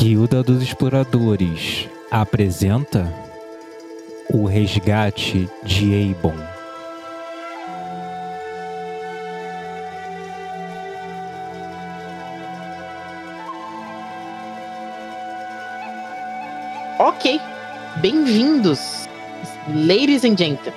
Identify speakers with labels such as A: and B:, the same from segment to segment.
A: Guilda dos Exploradores apresenta o resgate de Eibon.
B: Ok, bem-vindos, ladies and gentlemen.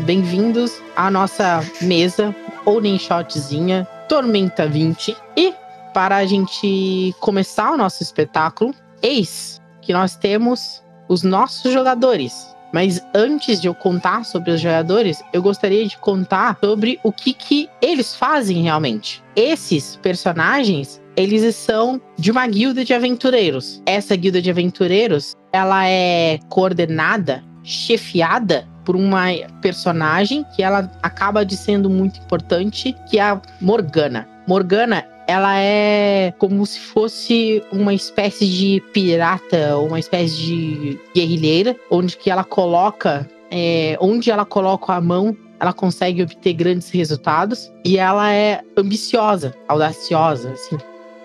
B: Bem-vindos à nossa mesa ou shotzinha Tormenta 20 e para a gente começar o nosso espetáculo, eis que nós temos os nossos jogadores. Mas antes de eu contar sobre os jogadores, eu gostaria de contar sobre o que, que eles fazem realmente. Esses personagens, eles são de uma guilda de aventureiros. Essa guilda de aventureiros, ela é coordenada, chefiada por uma personagem que ela acaba de sendo muito importante, que é a Morgana. Morgana ela é como se fosse uma espécie de pirata, uma espécie de guerrilheira, onde que ela coloca, é, onde ela coloca a mão, ela consegue obter grandes resultados e ela é ambiciosa, audaciosa, assim.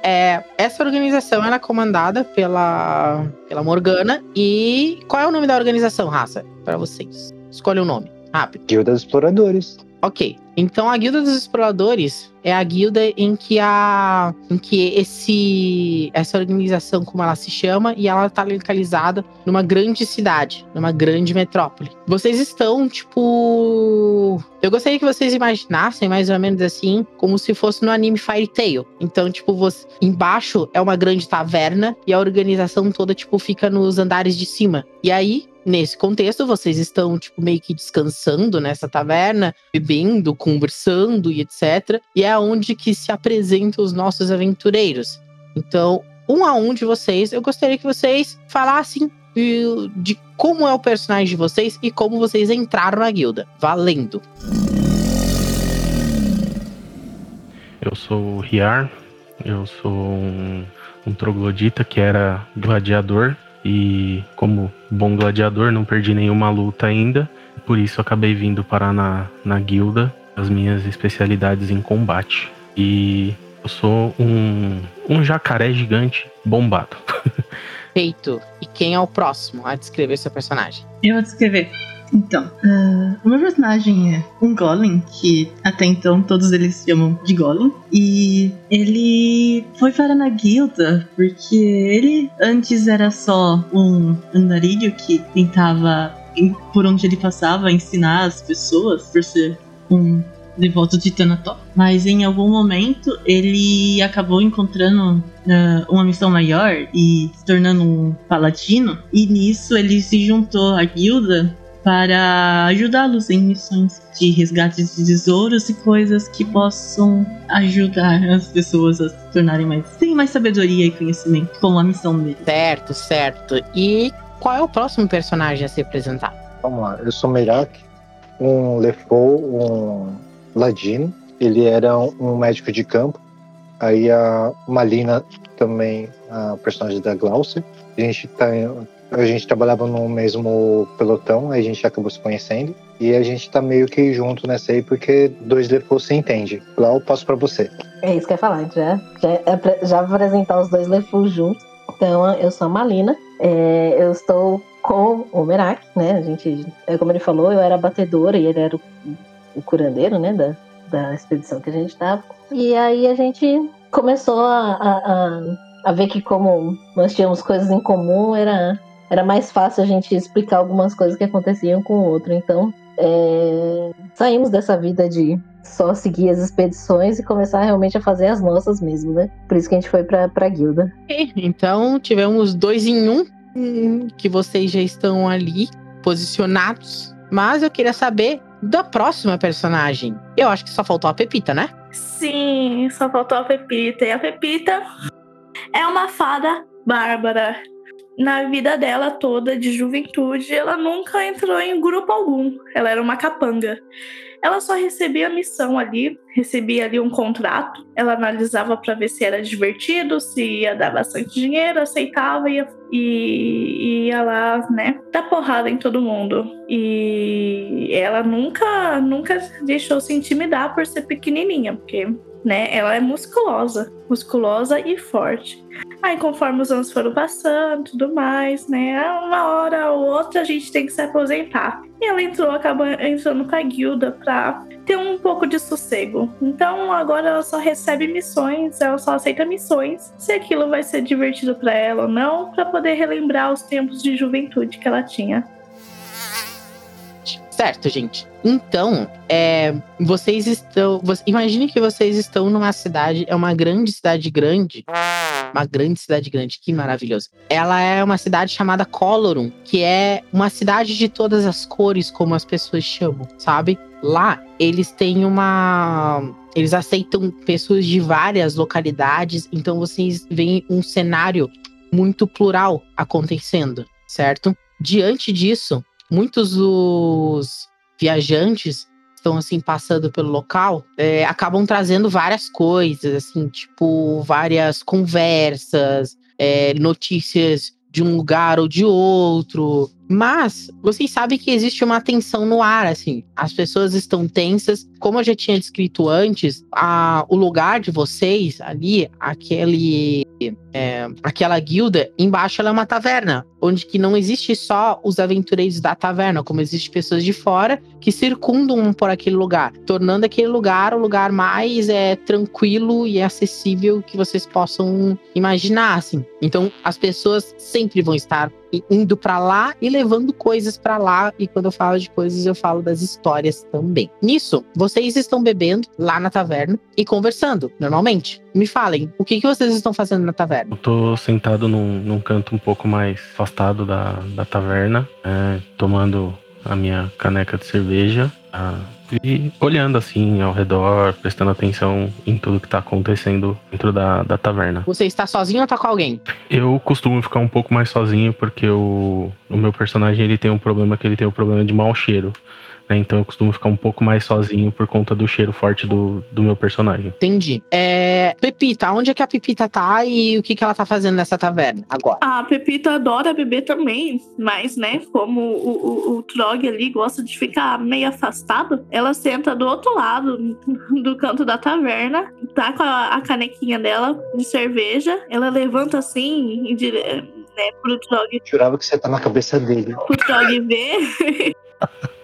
B: É, essa organização ela é comandada pela, pela Morgana. E qual é o nome da organização, raça? Para vocês. Escolha o um nome, rápido.
C: Guilda dos Exploradores.
B: Ok. Então a Guilda dos Exploradores é a guilda em que a em que esse essa organização como ela se chama e ela está localizada numa grande cidade, numa grande metrópole. Vocês estão tipo eu gostaria que vocês imaginassem mais ou menos assim, como se fosse no anime Fairy Tail. Então, tipo, você embaixo é uma grande taverna e a organização toda tipo fica nos andares de cima. E aí Nesse contexto, vocês estão, tipo, meio que descansando nessa taverna, bebendo, conversando e etc. E é onde que se apresentam os nossos aventureiros. Então, um a um de vocês, eu gostaria que vocês falassem de, de como é o personagem de vocês e como vocês entraram na guilda. Valendo!
D: Eu sou o Riar, eu sou um, um troglodita que era gladiador e como bom gladiador não perdi nenhuma luta ainda, por isso acabei vindo parar na, na guilda, as minhas especialidades em combate. E eu sou um, um jacaré gigante bombado.
B: Feito. E quem é o próximo a descrever seu personagem?
E: Eu vou descrever. Então, uh, o meu personagem é um Golem, que até então todos eles chamam de Golem. E ele foi para na guilda porque ele antes era só um andarilho que tentava, por onde ele passava, ensinar as pessoas, por ser um devoto de Tanató. Mas em algum momento ele acabou encontrando uh, uma missão maior e se tornando um paladino. E nisso ele se juntou à guilda para ajudá-los em missões de resgate de tesouros e coisas que possam ajudar as pessoas a se tornarem mais. Tem mais sabedoria e conhecimento, como a missão dele.
B: Certo, certo. E qual é o próximo personagem a ser apresentado?
C: Vamos lá, eu sou Merak, um Lefou, um Ladino. Ele era um médico de campo. Aí a Malina também, a personagem da Glaucia. A gente tá a gente trabalhava no mesmo pelotão, a gente acabou se conhecendo. E a gente tá meio que junto nessa aí, porque dois Lefous se entende. Lá eu passo para você.
F: É isso que eu ia falar, já, já, já apresentar os dois Lefous juntos. Então, eu sou a Malina, é, eu estou com o Merak, né? A gente, é como ele falou, eu era batedora e ele era o, o curandeiro, né? Da, da expedição que a gente tava. E aí a gente começou a, a, a, ver que como nós tínhamos coisas em comum, era era mais fácil a gente explicar algumas coisas que aconteciam com o outro. Então, é, saímos dessa vida de só seguir as expedições e começar realmente a fazer as nossas mesmo, né? Por isso que a gente foi pra, pra guilda.
B: Então, tivemos dois em um, que vocês já estão ali posicionados. Mas eu queria saber da próxima personagem. Eu acho que só faltou a Pepita, né?
G: Sim, só faltou a Pepita. E a Pepita é uma fada bárbara na vida dela toda de juventude, ela nunca entrou em grupo algum. Ela era uma capanga. Ela só recebia missão ali, recebia ali um contrato. Ela analisava para ver se era divertido, se ia dar bastante dinheiro, aceitava e ia, e ia lá, né, dar porrada em todo mundo. E ela nunca, nunca deixou se intimidar por ser pequenininha, porque né? Ela é musculosa, musculosa e forte. Aí, conforme os anos foram passando, tudo mais, né? Uma hora ou outra a gente tem que se aposentar. E ela entrou, acabou entrando com a guilda pra ter um pouco de sossego. Então agora ela só recebe missões, ela só aceita missões, se aquilo vai ser divertido para ela ou não, para poder relembrar os tempos de juventude que ela tinha.
B: Certo, gente. Então, é, vocês estão. Você, imagine que vocês estão numa cidade, é uma grande cidade grande. Uma grande cidade grande, que maravilhoso. Ela é uma cidade chamada Colorum, que é uma cidade de todas as cores, como as pessoas chamam, sabe? Lá, eles têm uma. Eles aceitam pessoas de várias localidades, então vocês veem um cenário muito plural acontecendo, certo? Diante disso, muitos dos viajantes estão assim passando pelo local é, acabam trazendo várias coisas assim tipo várias conversas é, notícias de um lugar ou de outro mas vocês sabem que existe uma tensão no ar, assim. As pessoas estão tensas. Como eu já tinha descrito antes, a, o lugar de vocês ali, aquele, é, aquela guilda, embaixo ela é uma taverna. Onde que não existe só os aventureiros da taverna, como existe pessoas de fora que circundam por aquele lugar, tornando aquele lugar o lugar mais é, tranquilo e acessível que vocês possam imaginar, assim. Então, as pessoas sempre vão estar indo para lá e levando coisas para lá. E quando eu falo de coisas, eu falo das histórias também. Nisso, vocês estão bebendo lá na taverna e conversando, normalmente. Me falem, o que, que vocês estão fazendo na taverna?
D: Eu tô sentado num, num canto um pouco mais afastado da, da taverna, é, tomando a minha caneca de cerveja. Ah, e olhando assim ao redor, prestando atenção em tudo que tá acontecendo dentro da, da taverna.
B: Você está sozinho ou tá com alguém?
D: Eu costumo ficar um pouco mais sozinho porque o, o meu personagem ele tem um problema que ele tem o um problema de mau cheiro. Né? Então eu costumo ficar um pouco mais sozinho por conta do cheiro forte do, do meu personagem.
B: Entendi. É, Pepita, onde é que a Pepita tá e o que, que ela tá fazendo nessa taverna agora?
G: A Pepita adora beber também, mas, né, como o, o, o Trog ali gosta de ficar meio afastado, ela senta do outro lado do canto da taverna, tá com a, a canequinha dela de cerveja, ela levanta assim e dire... né, pro Trog.
C: Jurava que você tá na cabeça dele.
G: Pro Trog ver.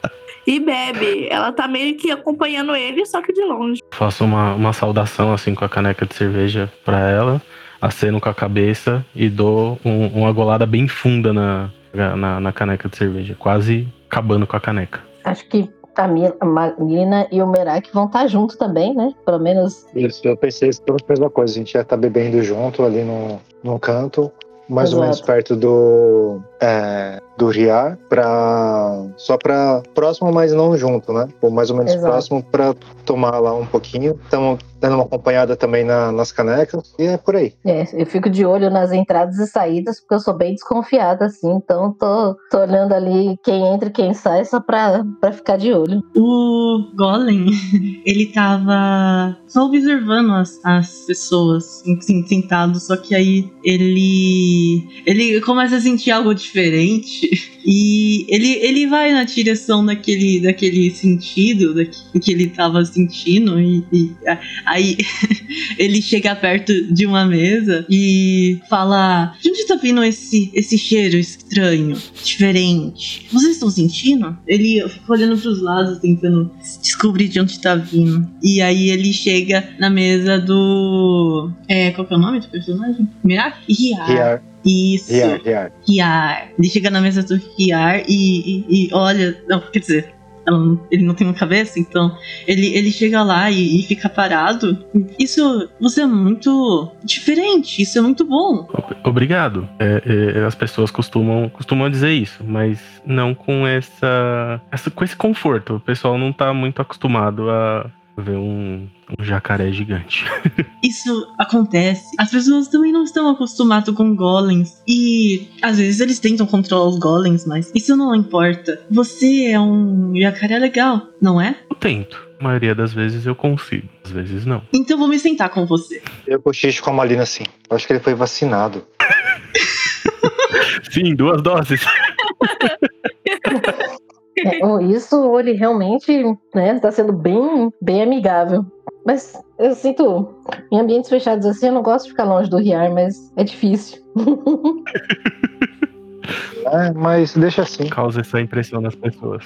G: e bebe. Ela tá meio que acompanhando ele, só que de longe.
D: Faço uma, uma saudação assim com a caneca de cerveja para ela, aceno com a cabeça e dou um, uma golada bem funda na, na, na, caneca de cerveja, quase acabando com a caneca.
F: Acho que a, Marina e o Merak vão estar tá junto também, né? Pelo menos.
C: Isso, eu pensei a mesma coisa. A gente já tá bebendo junto ali no, no canto mais Exato. ou menos perto do é, do Riar para só para próximo, mas não junto, né? Ou mais ou menos Exato. próximo para tomar lá um pouquinho. Estamos dando uma acompanhada também na, nas canecas e é por aí.
F: É, eu fico de olho nas entradas e saídas porque eu sou bem desconfiada assim, então tô, tô olhando ali quem entra e quem sai só para para ficar de olho.
E: O Golem, ele tava só observando as, as pessoas assim, sentado, só que aí ele ele começa a sentir algo diferente e ele, ele vai na direção daquele, daquele sentido do que ele estava sentindo e, e aí ele chega perto de uma mesa e fala de onde tá vindo esse, esse cheiro estranho, diferente? Vocês estão sentindo? Ele fica olhando pros lados tentando descobrir de onde tá vindo e aí ele chega na mesa do é, qual que é o nome do personagem? Mirak?
C: Riar.
E: Isso. Riar, Riar. Riar. Ele chega na mesa do Riar e, e, e olha. Não, quer dizer, ele não tem uma cabeça, então ele, ele chega lá e, e, fica parado. Isso, você é muito diferente, isso é muito bom.
D: Obrigado. É, é, as pessoas costumam, costumam dizer isso, mas não com essa, essa, com esse conforto. O pessoal não tá muito acostumado a ver um, um jacaré gigante.
E: Isso acontece. As pessoas também não estão acostumadas com golems. E às vezes eles tentam controlar os golems, mas isso não importa. Você é um jacaré legal, não é?
D: Eu tento. A maioria das vezes eu consigo, às vezes não.
E: Então vou me sentar com você.
C: Eu cochicho com a Malina assim. Eu acho que ele foi vacinado.
D: Sim, duas doses.
F: É, isso ele realmente está né, sendo bem, bem amigável. Mas Eu sinto. Em ambientes fechados assim, eu não gosto de ficar longe do Riar, mas é difícil.
C: É, mas deixa assim.
D: Causa essa impressão nas pessoas.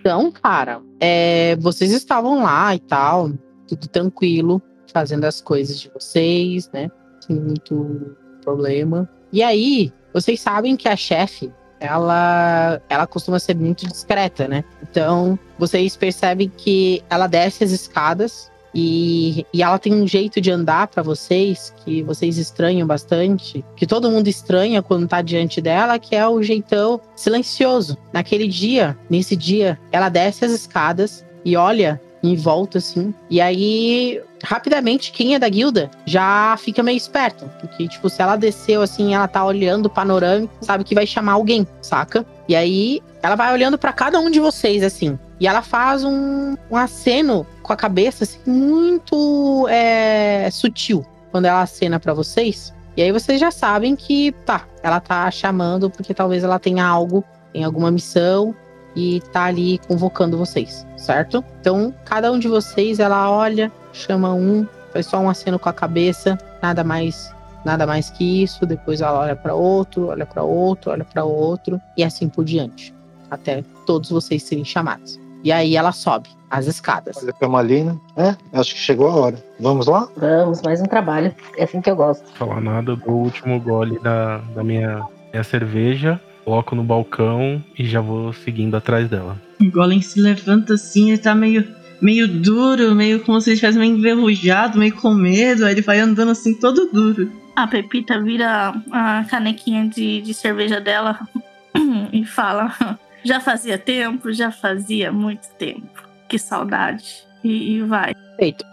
B: Então, cara, é, vocês estavam lá e tal, tudo tranquilo, fazendo as coisas de vocês, né? Sem muito problema. E aí, vocês sabem que a chefe, ela, ela costuma ser muito discreta, né? Então, vocês percebem que ela desce as escadas e, e ela tem um jeito de andar para vocês que vocês estranham bastante, que todo mundo estranha quando tá diante dela, que é o jeitão silencioso. Naquele dia, nesse dia, ela desce as escadas e olha em volta assim. E aí, rapidamente, quem é da guilda já fica meio esperto. Porque, tipo, se ela desceu assim, ela tá olhando o panorâmico, sabe que vai chamar alguém, saca? E aí, ela vai olhando para cada um de vocês, assim. E ela faz um, um aceno com a cabeça, assim, muito é, sutil. Quando ela acena para vocês. E aí vocês já sabem que, tá, ela tá chamando porque talvez ela tenha algo, tem alguma missão e tá ali convocando vocês, certo? Então, cada um de vocês, ela olha, chama um, faz só um aceno com a cabeça, nada mais, nada mais que isso. Depois ela olha para outro, olha para outro, olha para outro e assim por diante, até todos vocês serem chamados. E aí ela sobe as escadas.
C: Olha pra Malina. É, acho que chegou a hora. Vamos lá?
F: Vamos, mais um trabalho. É assim que eu gosto.
D: Falar nada do último gole da, da minha, minha cerveja, coloco no balcão e já vou seguindo atrás dela.
E: O Golem se levanta assim, ele tá meio, meio duro, meio como se ele estivesse meio enferrujado, meio com medo. Aí ele vai andando assim, todo duro.
G: A Pepita vira a canequinha de, de cerveja dela e fala: Já fazia tempo, já fazia muito tempo. Que saudade. E, e vai.
B: Perfeito.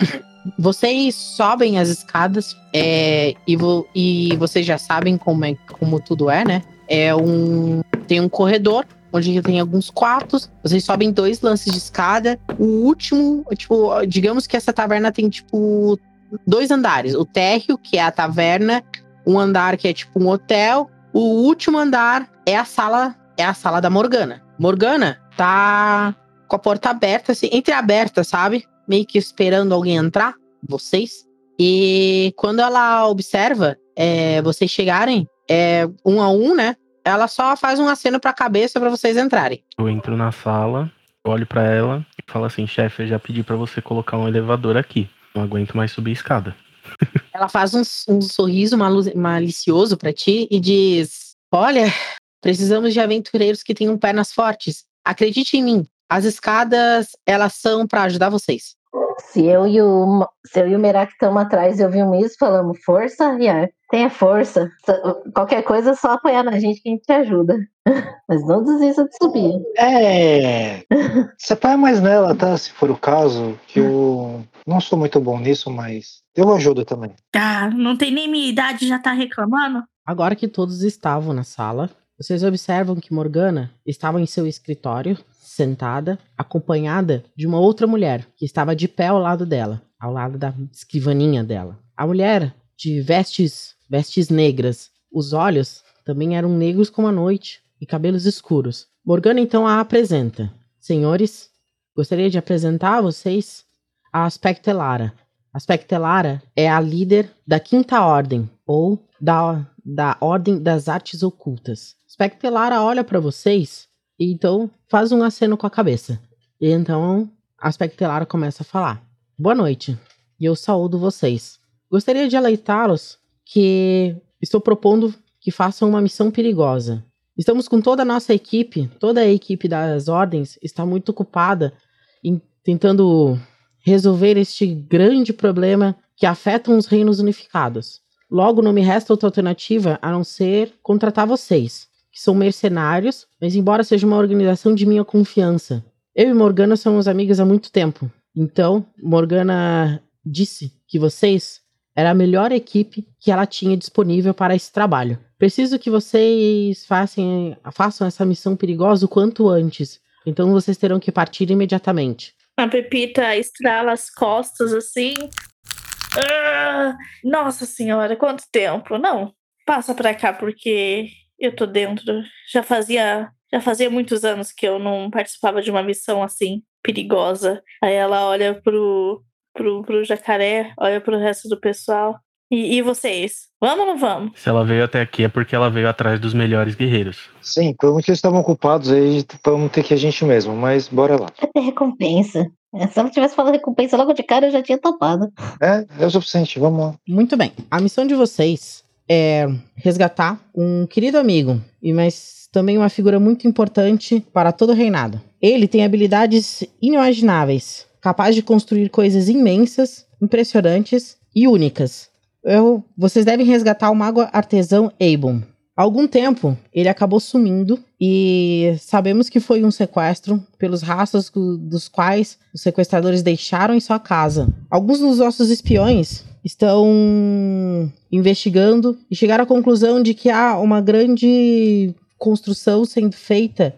B: Vocês sobem as escadas é, e, vo, e vocês já sabem como, é, como tudo é, né? É um. Tem um corredor onde tem alguns quartos. Vocês sobem dois lances de escada. O último, tipo, digamos que essa taverna tem, tipo, dois andares. O térreo, que é a taverna, um andar que é tipo um hotel. O último andar é a sala, é a sala da Morgana. Morgana tá com a porta aberta, assim, entreaberta, sabe? Meio que esperando alguém entrar, vocês. E quando ela observa é, vocês chegarem, é, um a um, né? Ela só faz um aceno pra cabeça para vocês entrarem.
D: Eu entro na sala, olho para ela e falo assim: chefe, eu já pedi para você colocar um elevador aqui. Não aguento mais subir escada.
B: Ela faz um, um sorriso malicioso para ti e diz: Olha, precisamos de aventureiros que tenham pernas fortes. Acredite em mim, as escadas elas são para ajudar vocês.
F: Se eu e o, se eu e o Merak estamos atrás e ouvimos isso, falamos, força, Riar. Tenha força. Qualquer coisa é só apoiar na gente que a gente te ajuda. Mas não desista de subir.
C: É. Você apoia mais nela, tá? Se for o caso, que eu não sou muito bom nisso, mas eu ajudo também.
G: Ah, não tem nem minha idade já tá reclamando?
B: Agora que todos estavam na sala, vocês observam que Morgana estava em seu escritório, sentada, acompanhada de uma outra mulher que estava de pé ao lado dela, ao lado da escrivaninha dela. A mulher de vestes, vestes negras, os olhos também eram negros como a noite e cabelos escuros. Morgana então a apresenta. Senhores, gostaria de apresentar a vocês a Aspectelara. Aspectelara é a líder da Quinta Ordem, ou da, da Ordem das Artes Ocultas. Spectelara olha para vocês então faz um aceno com a cabeça. E então a começa a falar: Boa noite, e eu saúdo vocês. Gostaria de alertá-los que estou propondo que façam uma missão perigosa. Estamos com toda a nossa equipe, toda a equipe das ordens está muito ocupada em tentando resolver este grande problema que afeta os reinos unificados. Logo, não me resta outra alternativa a não ser contratar vocês, que são mercenários, mas embora seja uma organização de minha confiança. Eu e Morgana somos amigas há muito tempo. Então, Morgana disse que vocês era a melhor equipe que ela tinha disponível para esse trabalho. Preciso que vocês façam, façam essa missão perigosa o quanto antes. Então vocês terão que partir imediatamente.
G: A Pepita estrala as costas assim. Ah, nossa senhora, quanto tempo? Não, passa pra cá porque eu tô dentro. Já fazia, já fazia muitos anos que eu não participava de uma missão assim perigosa. Aí ela olha pro pro, pro jacaré, olha pro resto do pessoal. E, e vocês? Vamos ou não vamos?
D: Se ela veio até aqui é porque ela veio atrás dos melhores guerreiros.
C: Sim, provavelmente eles estavam ocupados aí, vamos ter que a gente mesmo, mas bora lá.
F: Vai ter recompensa. É, Se ela tivesse falado recompensa logo de cara, eu já tinha topado.
C: É, é o suficiente, vamos lá.
B: Muito bem. A missão de vocês é resgatar um querido amigo, e mas também uma figura muito importante para todo o reinado. Ele tem habilidades inimagináveis, capaz de construir coisas imensas, impressionantes e únicas. Eu- vocês devem resgatar o mago artesão Abon. Há algum tempo, ele acabou sumindo e sabemos que foi um sequestro pelos rastros dos quais os sequestradores deixaram em sua casa. Alguns dos nossos espiões estão investigando e chegaram à conclusão de que há uma grande construção sendo feita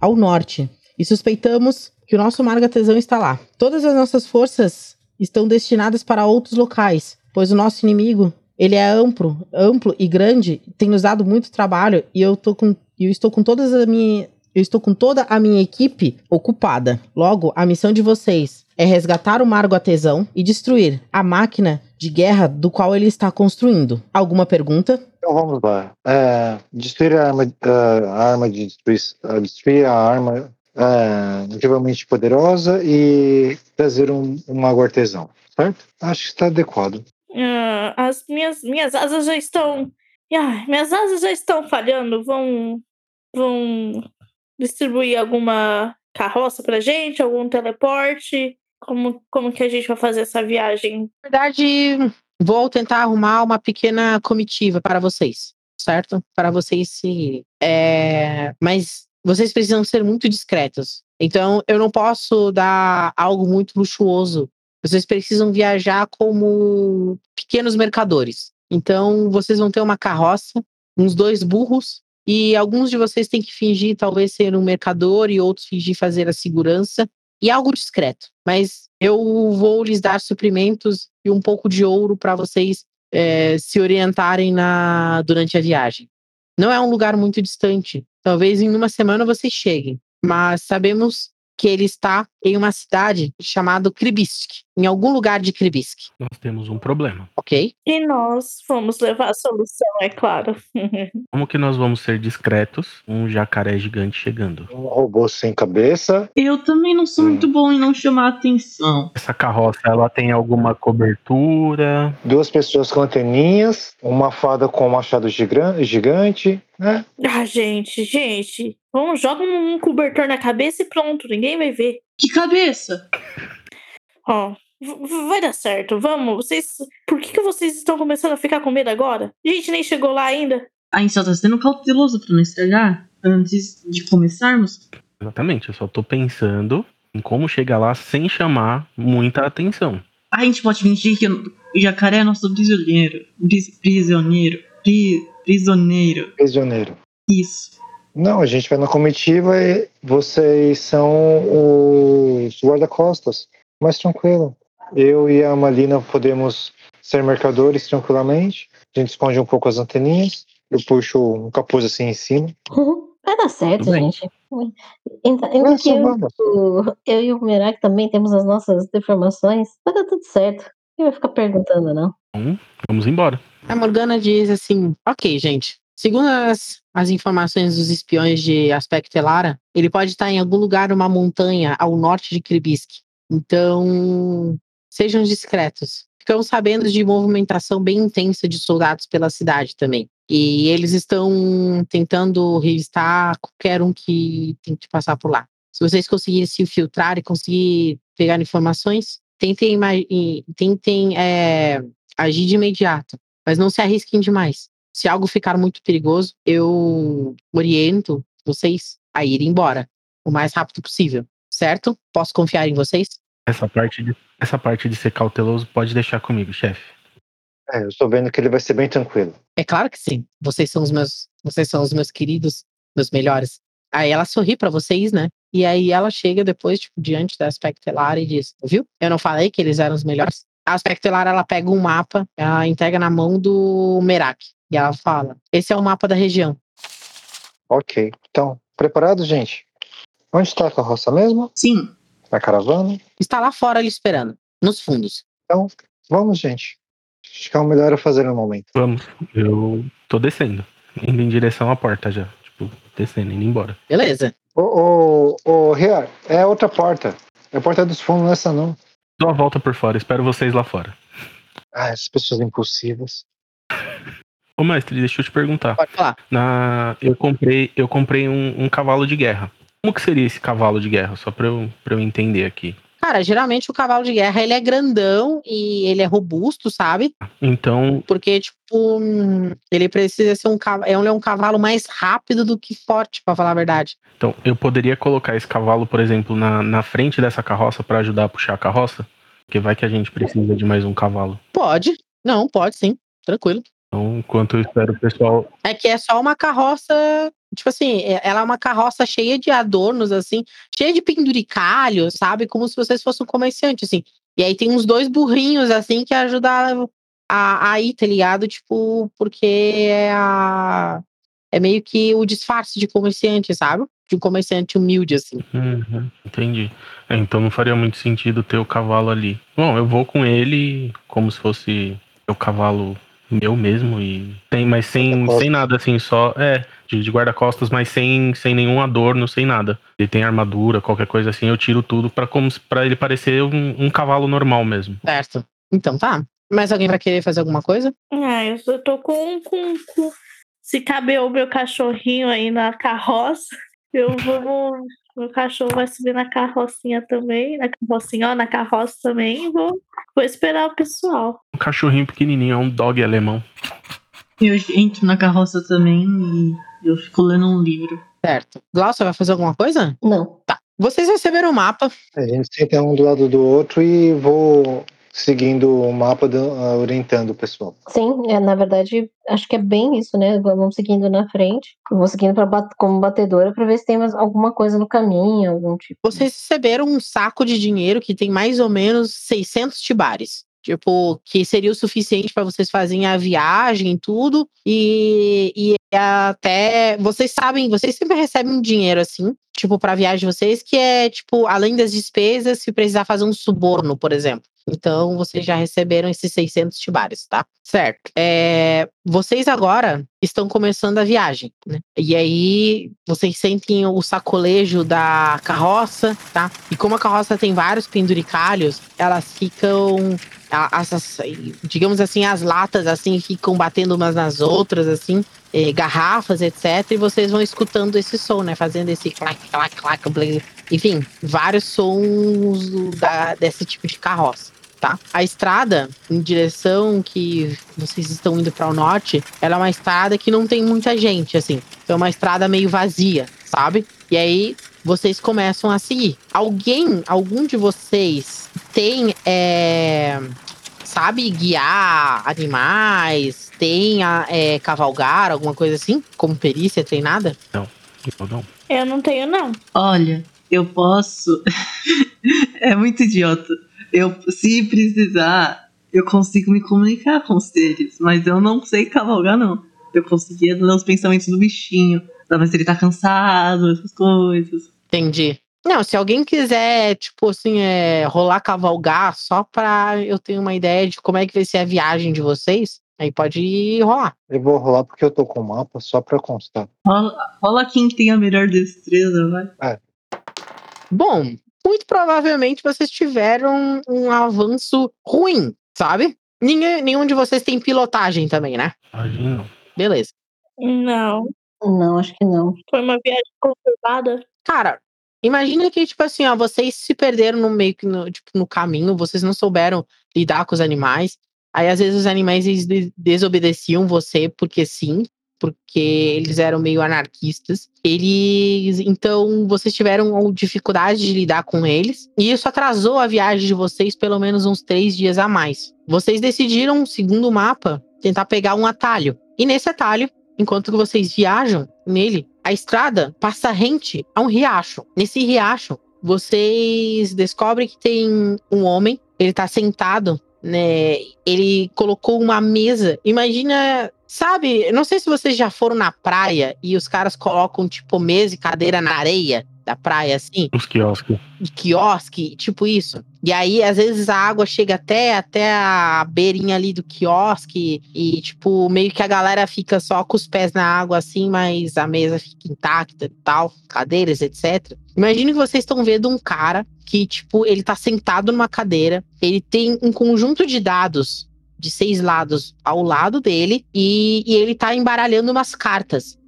B: ao norte. E suspeitamos que o nosso Margo Artesão está lá. Todas as nossas forças estão destinadas para outros locais, pois o nosso inimigo, ele é amplo, amplo e grande, tem nos dado muito trabalho e eu tô com eu estou com todas a minha eu estou com toda a minha equipe ocupada. Logo, a missão de vocês é resgatar o Margo Artesão e destruir a máquina de guerra do qual ele está construindo. Alguma pergunta?
C: Então vamos lá. É, destruir a arma, a arma de destruir, ah, destruir a arma é, incrivelmente poderosa e trazer um, um mago artesão, certo? Acho que está adequado.
G: Ah, as minhas, minhas asas já estão. Ai, minhas asas já estão falhando. Vão. Vão distribuir alguma carroça pra gente, algum teleporte? Como, como que a gente vai fazer essa viagem?
B: Na verdade, vou tentar arrumar uma pequena comitiva para vocês, certo? Para vocês se. É... Mas vocês precisam ser muito discretos. Então, eu não posso dar algo muito luxuoso. Vocês precisam viajar como pequenos mercadores. Então, vocês vão ter uma carroça, uns dois burros, e alguns de vocês têm que fingir talvez ser um mercador e outros fingir fazer a segurança e algo discreto. Mas eu vou lhes dar suprimentos e um pouco de ouro para vocês eh, se orientarem na durante a viagem. Não é um lugar muito distante. Talvez em uma semana vocês cheguem, mas sabemos que ele está em uma cidade chamada Kribisk, em algum lugar de Kribisk,
D: Nós temos um problema.
B: ok?
G: E nós vamos levar a solução, é claro.
D: Como que nós vamos ser discretos? Um jacaré gigante chegando.
C: Um robô sem cabeça.
E: Eu também não sou muito bom em não chamar atenção.
D: Essa carroça, ela tem alguma cobertura?
C: Duas pessoas com anteninhas, uma fada com um machado gigan- gigante, né?
G: ah, gente, gente. Vamos, joga um cobertor na cabeça e pronto, ninguém vai ver.
E: Que cabeça!
G: Ó, v- vai dar certo, vamos. Vocês. Por que, que vocês estão começando a ficar com medo agora? A gente nem chegou lá ainda.
E: A gente só tá sendo cauteloso pra não estragar antes de começarmos.
D: Exatamente, eu só tô pensando em como chegar lá sem chamar muita atenção.
E: A gente pode fingir que o jacaré é nosso prisioneiro. Pris- Prisioneiro. Pri- Prisioneiro.
C: Prisioneiro.
E: Isso.
C: Não, a gente vai na comitiva e vocês são os guarda-costas. Mais tranquilo. Eu e a Malina podemos ser mercadores tranquilamente. A gente esconde um pouco as anteninhas. Eu puxo um capuz assim em cima.
F: Vai dar certo,
D: Tudo
F: gente.
C: Só
F: eu, o- eu e o Merak também temos as nossas deformações. Vai dar tudo certo. Quem vai ficar perguntando, não?
D: Vamos embora.
B: A Morgana diz assim: Ok, gente. Segundo as, as informações dos espiões de Aspecto Elara, ele pode estar em algum lugar numa montanha ao norte de Kribisk. Então, sejam discretos. Ficamos sabendo de movimentação bem intensa de soldados pela cidade também. E eles estão tentando revistar qualquer um que tente passar por lá. Se vocês conseguirem se infiltrar e conseguir pegar informações, tentem, tentem é, agir de imediato, mas não se arrisquem demais. Se algo ficar muito perigoso, eu oriento vocês a ir embora o mais rápido possível, certo? Posso confiar em vocês?
D: Essa parte de, essa parte de ser cauteloso pode deixar comigo, chefe.
C: É, eu estou vendo que ele vai ser bem tranquilo.
B: É claro que sim. Vocês são os meus, vocês são os meus queridos, meus melhores. Aí ela sorri pra vocês, né? E aí ela chega depois, tipo, diante da Aspectelar e diz: Viu? Eu não falei que eles eram os melhores? A Aspectelar, ela pega um mapa, ela entrega na mão do Merak. E ela fala: Esse é o mapa da região.
C: Ok. Então, preparado, gente? Onde está a carroça mesmo?
E: Sim.
C: Na caravana?
B: Está lá fora ali esperando. nos fundos.
C: Então, vamos, gente. Acho que é o melhor a fazer no momento.
D: Vamos. Eu tô descendo. Indo em direção à porta já. Tipo, descendo, indo embora.
B: Beleza.
C: Ô, ô, ô, Riar, é outra porta. É a porta dos fundos, não é essa não.
D: Dou a volta por fora, espero vocês lá fora.
C: Ah, essas pessoas impossíveis.
D: Ô mestre, deixa eu te perguntar.
B: Pode falar.
D: Na, eu comprei, eu comprei um, um cavalo de guerra. Como que seria esse cavalo de guerra? Só pra eu, pra eu entender aqui.
B: Cara, geralmente o cavalo de guerra ele é grandão e ele é robusto, sabe?
D: Então,
B: Porque, tipo, ele precisa ser um cavalo. É um, cavalo mais rápido do que forte, pra falar a verdade.
D: então, eu poderia colocar esse cavalo, por exemplo, na, na frente dessa carroça pra ajudar a puxar a carroça? Porque vai que a gente precisa de mais um cavalo.
B: Pode. Não, pode sim. Tranquilo.
D: Então, enquanto eu espero o pessoal.
B: É que é só uma carroça. Tipo assim, é- ela é uma carroça cheia de adornos, assim, cheia de penduricalhos, sabe? Como se vocês fossem um comerciante, assim. E aí tem uns dois burrinhos, assim, que ajudam a, a ir, tá ligado? Tipo, porque é a. É meio que o disfarce de comerciante, sabe? De um comerciante humilde, assim.
D: Uhum, entendi. É, então não faria muito sentido ter o cavalo ali. Bom, eu vou com ele como se fosse o cavalo meu mesmo e tem, mas sem, sem nada assim, só é de, de guarda-costas, mas sem, sem nenhum adorno, sem nada. Ele tem armadura, qualquer coisa assim, eu tiro tudo para como para ele parecer um, um cavalo normal mesmo.
B: Certo. Então tá. Mais alguém vai querer fazer alguma coisa?
G: Ah, eu só tô com, com, com- Se caber o meu cachorrinho aí na carroça, eu vou. Meu cachorro vai subir na carrocinha também. Na carrocinha, ó, na carroça também. Vou, vou esperar o pessoal.
D: Um cachorrinho pequenininho, é um dog alemão.
E: Eu entro na carroça também e eu fico lendo um livro.
B: Certo. Glaucia vai fazer alguma coisa?
F: Não.
B: Tá. Vocês receberam o mapa.
C: A gente senta um do lado do outro e vou seguindo o mapa, do- ah, orientando o pessoal.
F: Sim, é, na verdade, acho que é bem isso, né? Vamos seguindo na frente. Vou seguindo pra, bat- como batedora pra ver se tem mais alguma coisa no caminho, algum tipo.
B: Vocês receberam um saco de dinheiro que tem mais ou menos 600 tibares. Tipo, que seria o suficiente para vocês fazerem a viagem e tudo. E, até. Vocês sabem, vocês sempre recebem dinheiro assim, tipo, pra viagem de vocês, que é, tipo, além das despesas, se precisar fazer um suborno, por exemplo. Então, vocês já receberam esses 600 tibares, tá? Certo. É, vocês agora estão começando a viagem, né? E aí, vocês sentem o sacolejo da carroça, tá? E como a carroça tem vários penduricalhos, elas ficam as, as- digamos assim, as latas assim ficam batendo umas nas outras, assim, eh, garrafas, etc. E vocês vão escutando esse som, né? Fazendo esse clac, clac, clac, blé. enfim, vários sons da, desse tipo de carroça. Tá? A estrada em direção que vocês estão indo para o norte, ela é uma estrada que não tem muita gente, assim. Então é uma estrada meio vazia, sabe? E aí vocês começam a seguir. Alguém, algum de vocês tem, é, sabe, guiar animais, tem a, é, cavalgar, alguma coisa assim? Como perícia treinada?
D: Eu não.
G: Eu não tenho, não.
E: Olha, eu posso. é muito idiota. Eu, se precisar, eu consigo me comunicar com os seres, mas eu não sei cavalgar, não. Eu conseguia ler os pensamentos do bichinho, se ele tá cansado, essas coisas.
B: Entendi. Não, se alguém quiser, tipo assim, é, rolar cavalgar só pra eu ter uma ideia de como é que vai ser a viagem de vocês, aí pode rolar.
C: Eu vou rolar porque eu tô com o mapa só pra constar.
E: Rola, rola quem tem a melhor destreza, vai.
B: Bom, muito provavelmente vocês tiveram um avanço ruim, sabe? Ninguém, nenhum de vocês tem pilotagem também, né?
D: Imagina, não.
B: Beleza.
G: Não.
F: Não, acho que não.
G: Foi uma viagem conturbada.
B: Cara, imagina que, tipo assim, ó, vocês se perderam no meio que no, tipo, no caminho, vocês não souberam lidar com os animais. Aí, às vezes, os animais desobedeciam você porque sim, porque eles eram meio anarquistas. Eles. Então, vocês tiveram dificuldade de lidar com eles. E isso atrasou a viagem de vocês pelo menos uns três dias a mais. Vocês decidiram, segundo o mapa, tentar pegar um atalho. E nesse atalho, enquanto vocês viajam nele, a estrada passa rente a um riacho. Nesse riacho, vocês descobrem que tem um homem, ele tá sentado, né? Ele colocou uma mesa. Imagina, sabe? Não sei se vocês já foram na praia e os caras colocam tipo mesa e cadeira na areia. Da praia, assim,
D: Os quiosques.
B: quiosque, tipo isso. E aí, às vezes, a água chega até, até a beirinha ali do quiosque e, tipo, meio que a galera fica só com os pés na água, assim, mas a mesa fica intacta e tal, cadeiras, etc. Imagine que vocês estão vendo um cara que, tipo, ele tá sentado numa cadeira, ele tem um conjunto de dados de seis lados ao lado dele e, e ele tá embaralhando umas cartas.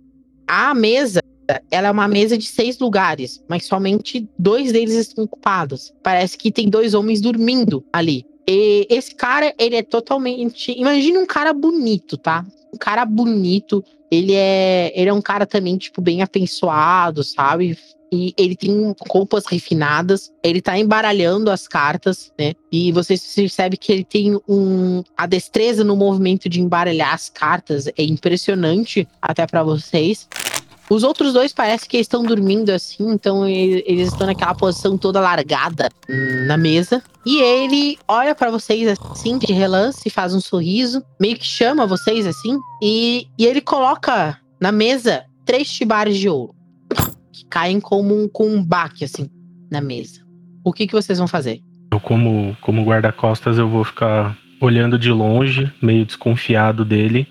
B: A mesa ela é uma mesa de seis lugares, mas somente dois deles estão ocupados. Parece que tem dois homens dormindo ali. E esse cara, ele é totalmente. Imagina um cara bonito, tá? Um cara bonito. Ele é, ele é um cara também, tipo, bem apensoado, sabe? E ele tem roupas refinadas. Ele tá embaralhando as cartas, né? E você percebe que ele tem um. A destreza no movimento de embaralhar as cartas é impressionante até para vocês. Os outros dois parece que estão dormindo assim, então eles estão naquela posição toda largada na mesa. E ele olha pra vocês assim, de relance, faz um sorriso, meio que chama vocês assim, e, e ele coloca na mesa três tibares de ouro que caem como um, com um baque assim na mesa. O que, que vocês vão fazer?
D: Eu, como, como guarda-costas, eu vou ficar olhando de longe, meio desconfiado dele,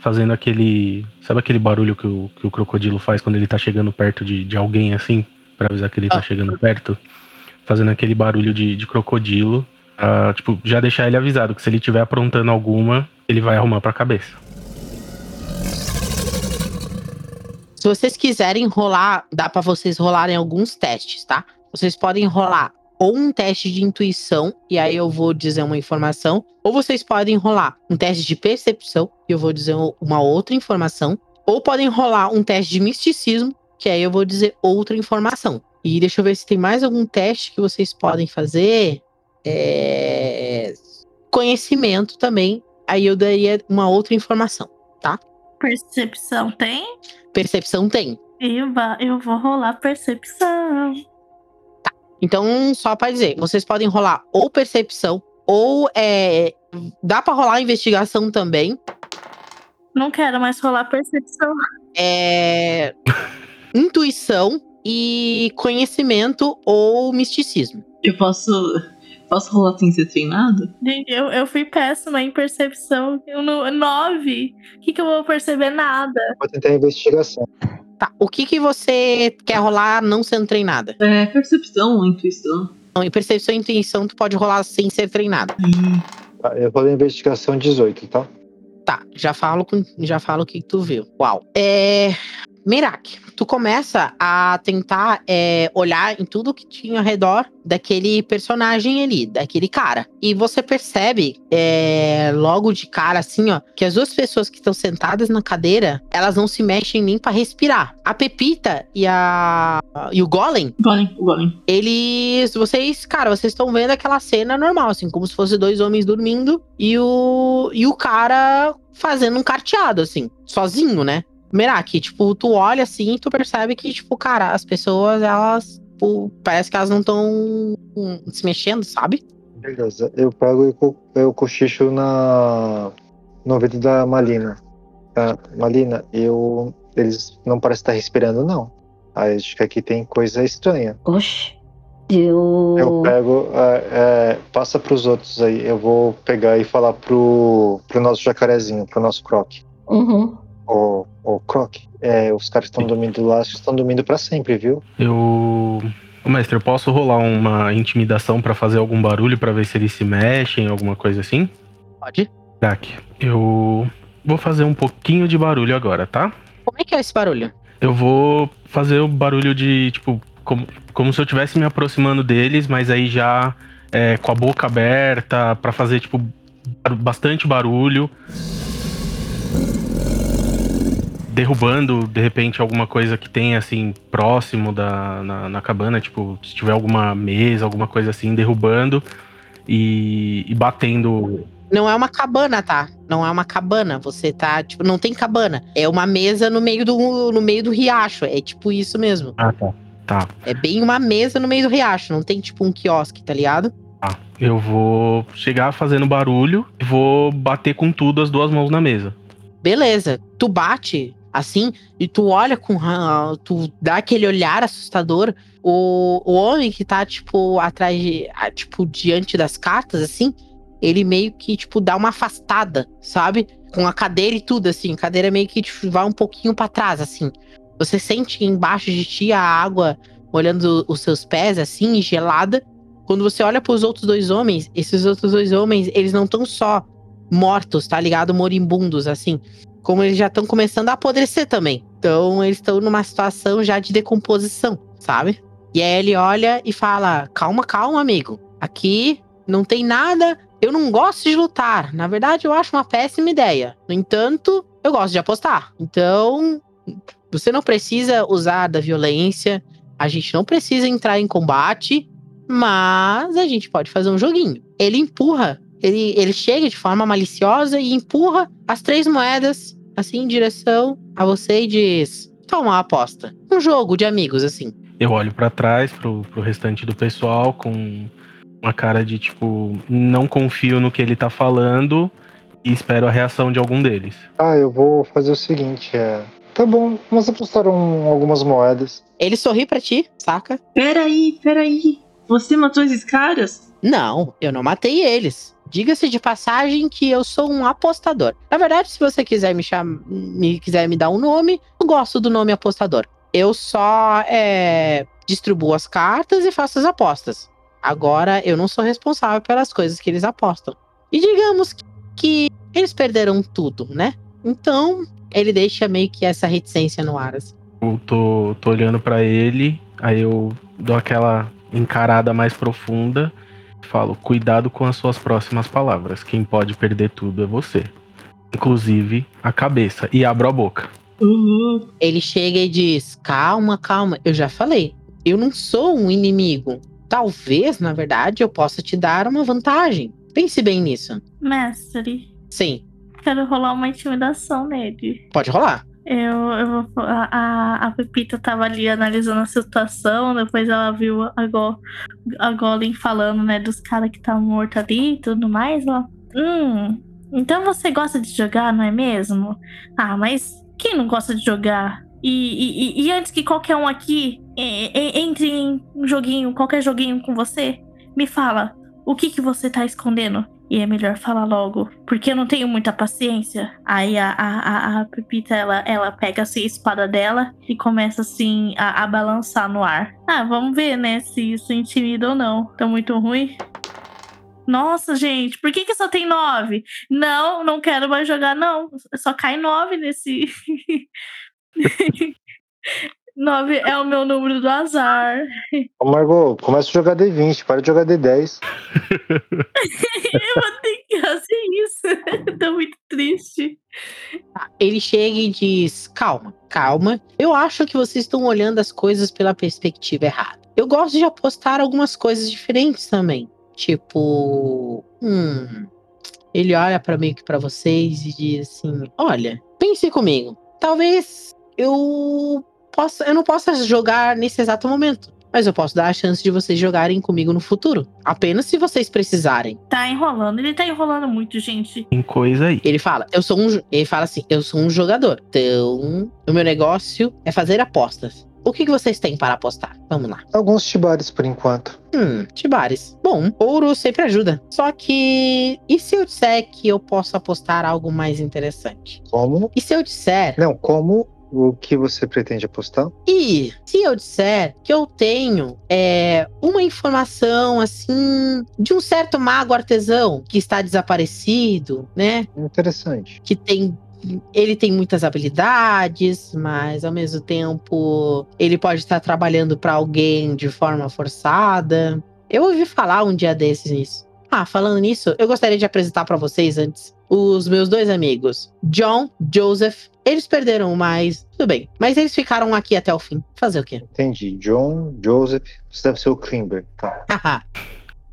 D: fazendo aquele. Sabe aquele barulho que o, que o crocodilo faz quando ele tá chegando perto de, de alguém assim? Pra avisar que ele tá
B: Ah.
D: chegando perto? Fazendo aquele barulho de, de crocodilo. ah, tipo, já deixar ele avisado que se ele estiver aprontando alguma, ele vai arrumar pra cabeça.
B: Se vocês quiserem rolar, dá pra vocês rolarem alguns testes, tá? Vocês podem rolar ou um teste de intuição, e aí eu vou dizer uma informação, ou vocês podem rolar um teste de percepção, e eu vou dizer uma outra informação, ou podem rolar um teste de misticismo, que aí eu vou dizer outra informação. E deixa eu ver se tem mais algum teste que vocês podem fazer. É... Conhecimento também, aí eu daria uma outra informação.
G: Percepção tem?
B: Percepção tem.
G: Eu, eu vou rolar percepção.
B: Então, só pra dizer, vocês podem rolar ou percepção, ou é, dá pra rolar investigação também.
G: Não quero mais rolar percepção.
B: É, intuição e conhecimento ou misticismo.
E: Eu posso. Posso rolar sem ser treinado?
G: Gente, eu, eu fui péssima em percepção. Eu no, nove. O que, que eu vou perceber? Nada.
C: Vou tentar investigação.
B: Tá, o que que você quer rolar não sendo treinada?
E: É, percepção ou intuição?
B: Então, em percepção e intuição, tu pode rolar sem ser treinada.
C: Tá, Eu vou investigação 18, tá?
B: Tá, já falo, com, já falo o que tu viu. Uau. É. Mirak, tu começa a tentar é, olhar em tudo que tinha ao redor daquele personagem ali, daquele cara. E você percebe, é, logo de cara, assim, ó, que as duas pessoas que estão sentadas na cadeira, elas não se mexem nem pra respirar. A Pepita e a. e o Golem,
E: Golem, o Golem.
B: eles. Vocês, cara, vocês estão vendo aquela cena normal, assim, como se fosse dois homens dormindo e o. E o cara fazendo um carteado, assim, sozinho, né? Merak, tipo, tu olha assim e tu percebe que, tipo, cara, as pessoas, elas. tipo, parece que elas não estão se mexendo, sabe?
C: Beleza. Eu pego e co- eu cochicho na, no ouvido da Malina. Tá, Malina, eu. Eles não parecem estar respirando, não. Acho que aqui tem coisa estranha.
F: Oxe. Eu.
C: Eu pego, é, é, passa pros outros aí. Eu vou pegar e falar pro, pro nosso jacarezinho, pro nosso croc.
F: Uhum.
C: Ô, ô croc, é, os caras que estão dormindo lá, estão dormindo pra sempre, viu?
D: Eu. Ô, mestre, eu posso rolar uma intimidação pra fazer algum barulho pra ver se eles se mexem, alguma coisa assim?
B: Pode.
D: Dak, eu vou fazer um pouquinho de barulho agora, tá?
B: Como é que é esse barulho?
D: Eu vou fazer o barulho de, tipo, como, como se eu estivesse me aproximando deles, mas aí já é, com a boca aberta, pra fazer, tipo, bastante barulho. Derrubando, de repente, alguma coisa que tem, assim, próximo da, na, na cabana, tipo, se tiver alguma mesa, alguma coisa assim, derrubando e, e batendo.
B: Não é uma cabana, tá? Não é uma cabana. Você tá, tipo, não tem cabana. É uma mesa no meio do, no meio do riacho. É tipo isso mesmo.
D: Ah, tá. Tá.
B: É bem uma mesa no meio do riacho. Não tem, tipo, um quiosque, tá ligado?
D: Tá. Eu vou chegar fazendo barulho e vou bater com tudo as duas mãos na mesa.
B: Beleza. Tu bate, assim, e tu olha com. Tu dá aquele olhar assustador. O, o homem que tá, tipo, atrás de. Tipo, diante das cartas, assim, ele meio que, tipo, dá uma afastada, sabe? Com a cadeira e tudo, assim. A cadeira meio que tipo, vai um pouquinho pra trás, assim. Você sente embaixo de ti a água olhando os seus pés, assim, gelada. Quando você olha pros outros dois homens, esses outros dois homens, eles não estão só mortos, tá ligado? Moribundos, assim. Como eles já estão começando a apodrecer também. Então, eles estão numa situação já de decomposição, sabe? E aí ele olha e fala: Calma, calma, amigo. Aqui não tem nada. Eu não gosto de lutar. Na verdade, eu acho uma péssima ideia. No entanto, eu gosto de apostar. Então, você não precisa usar da violência. A gente não precisa entrar em combate. Mas a gente pode fazer um joguinho. Ele empurra. Ele, ele chega de forma maliciosa e empurra as três moedas assim em direção a você e diz: Toma uma aposta. Um jogo de amigos, assim.
D: Eu olho pra trás pro, pro restante do pessoal com uma cara de tipo, não confio no que ele tá falando e espero a reação de algum deles.
C: Ah, eu vou fazer o seguinte, é. Tá bom, vamos apostar um- algumas moedas.
B: Ele sorri pra ti, saca?
E: Peraí, peraí. Você matou esses caras?
B: Não, eu não matei eles. Diga-se de passagem que eu sou um apostador. Na verdade, se você quiser me chamar, me quiser me dar um nome, eu gosto do nome apostador. Eu só é, distribuo as cartas e faço as apostas. Agora, eu não sou responsável pelas coisas que eles apostam. E digamos que, eles perderam tudo, né? Então, ele deixa meio que essa reticência no ar. assim.
D: Eu tô, tô olhando pra ele, aí eu dou aquela encarada mais profunda falo: cuidado com as suas próximas palavras. Quem pode perder tudo é você. Inclusive a cabeça. E abro a boca.
E: Uhum.
B: Ele chega e diz: Calma, calma, eu já falei. Eu não sou um inimigo. Talvez, na verdade, eu possa te dar uma vantagem. Pense bem nisso.
G: Mestre,
B: Sim,
G: quero rolar uma intimidação nele.
B: pode rolar.
G: Eu, eu. A, a, Pepita tava ali analisando a situação, depois ela viu a, Go, a Golem falando, né, dos caras que tá morto ali e tudo mais. Ela, hum, então você gosta de jogar, não é mesmo? Ah, mas quem não gosta de jogar? E, e, e- antes que qualquer um aqui entre em um joguinho, qualquer joguinho com você, me fala, o que que você tá escondendo? E é melhor falar logo, porque eu não tenho muita paciência. Aí a, a, a, a Pepita, ela, ela pega assim, a espada dela e começa assim a, a balançar no ar. Ah, vamos ver, né, se isso intimida ou não. Tá muito ruim. Nossa, gente, por que que só tem nove? Não, não quero mais jogar, não. Só cai nove nesse... nove é o meu número do azar.
C: Ô, Margot, começa a jogar D20, para de jogar D10.
G: Eu vou ter que fazer isso. Tô muito triste.
B: Tá, Ele chega e diz: Calma, calma. Eu acho que vocês estão olhando as coisas pela perspectiva errada. Eu gosto de apostar algumas coisas diferentes também. Tipo. Hum. Ele olha para meio que para vocês e diz assim: Olha, pense comigo. Talvez eu possa. Eu não possa jogar nesse exato momento. Mas eu posso dar a chance de vocês jogarem comigo no futuro. Apenas se vocês precisarem.
G: Tá enrolando. Ele tá enrolando muito, gente.
D: Tem coisa aí.
B: Ele fala, eu sou um. Ele fala assim, eu sou um jogador. Então, o meu negócio é fazer apostas. O que, que vocês têm para apostar? Vamos lá.
C: Alguns tibares por enquanto.
B: Hum, Tibares. Bom, ouro sempre ajuda. Só que. E se eu disser que eu posso apostar algo mais interessante?
C: Como?
B: E se eu disser.
C: Não, como o que você pretende apostar?
B: E se eu disser que eu tenho é, uma informação assim de um certo mago artesão que está desaparecido, né?
C: Interessante.
B: que tem ele tem muitas habilidades, mas ao mesmo tempo ele pode estar trabalhando para alguém de forma forçada. Eu ouvi falar um dia desses nisso. Ah, falando nisso, eu gostaria de apresentar para vocês antes os meus dois amigos, John, Joseph. Eles perderam, mas tudo bem. Mas eles ficaram aqui até o fim. Fazer o quê?
C: Entendi. John, Joseph, você deve ser o Klimber. Tá.
B: Haha.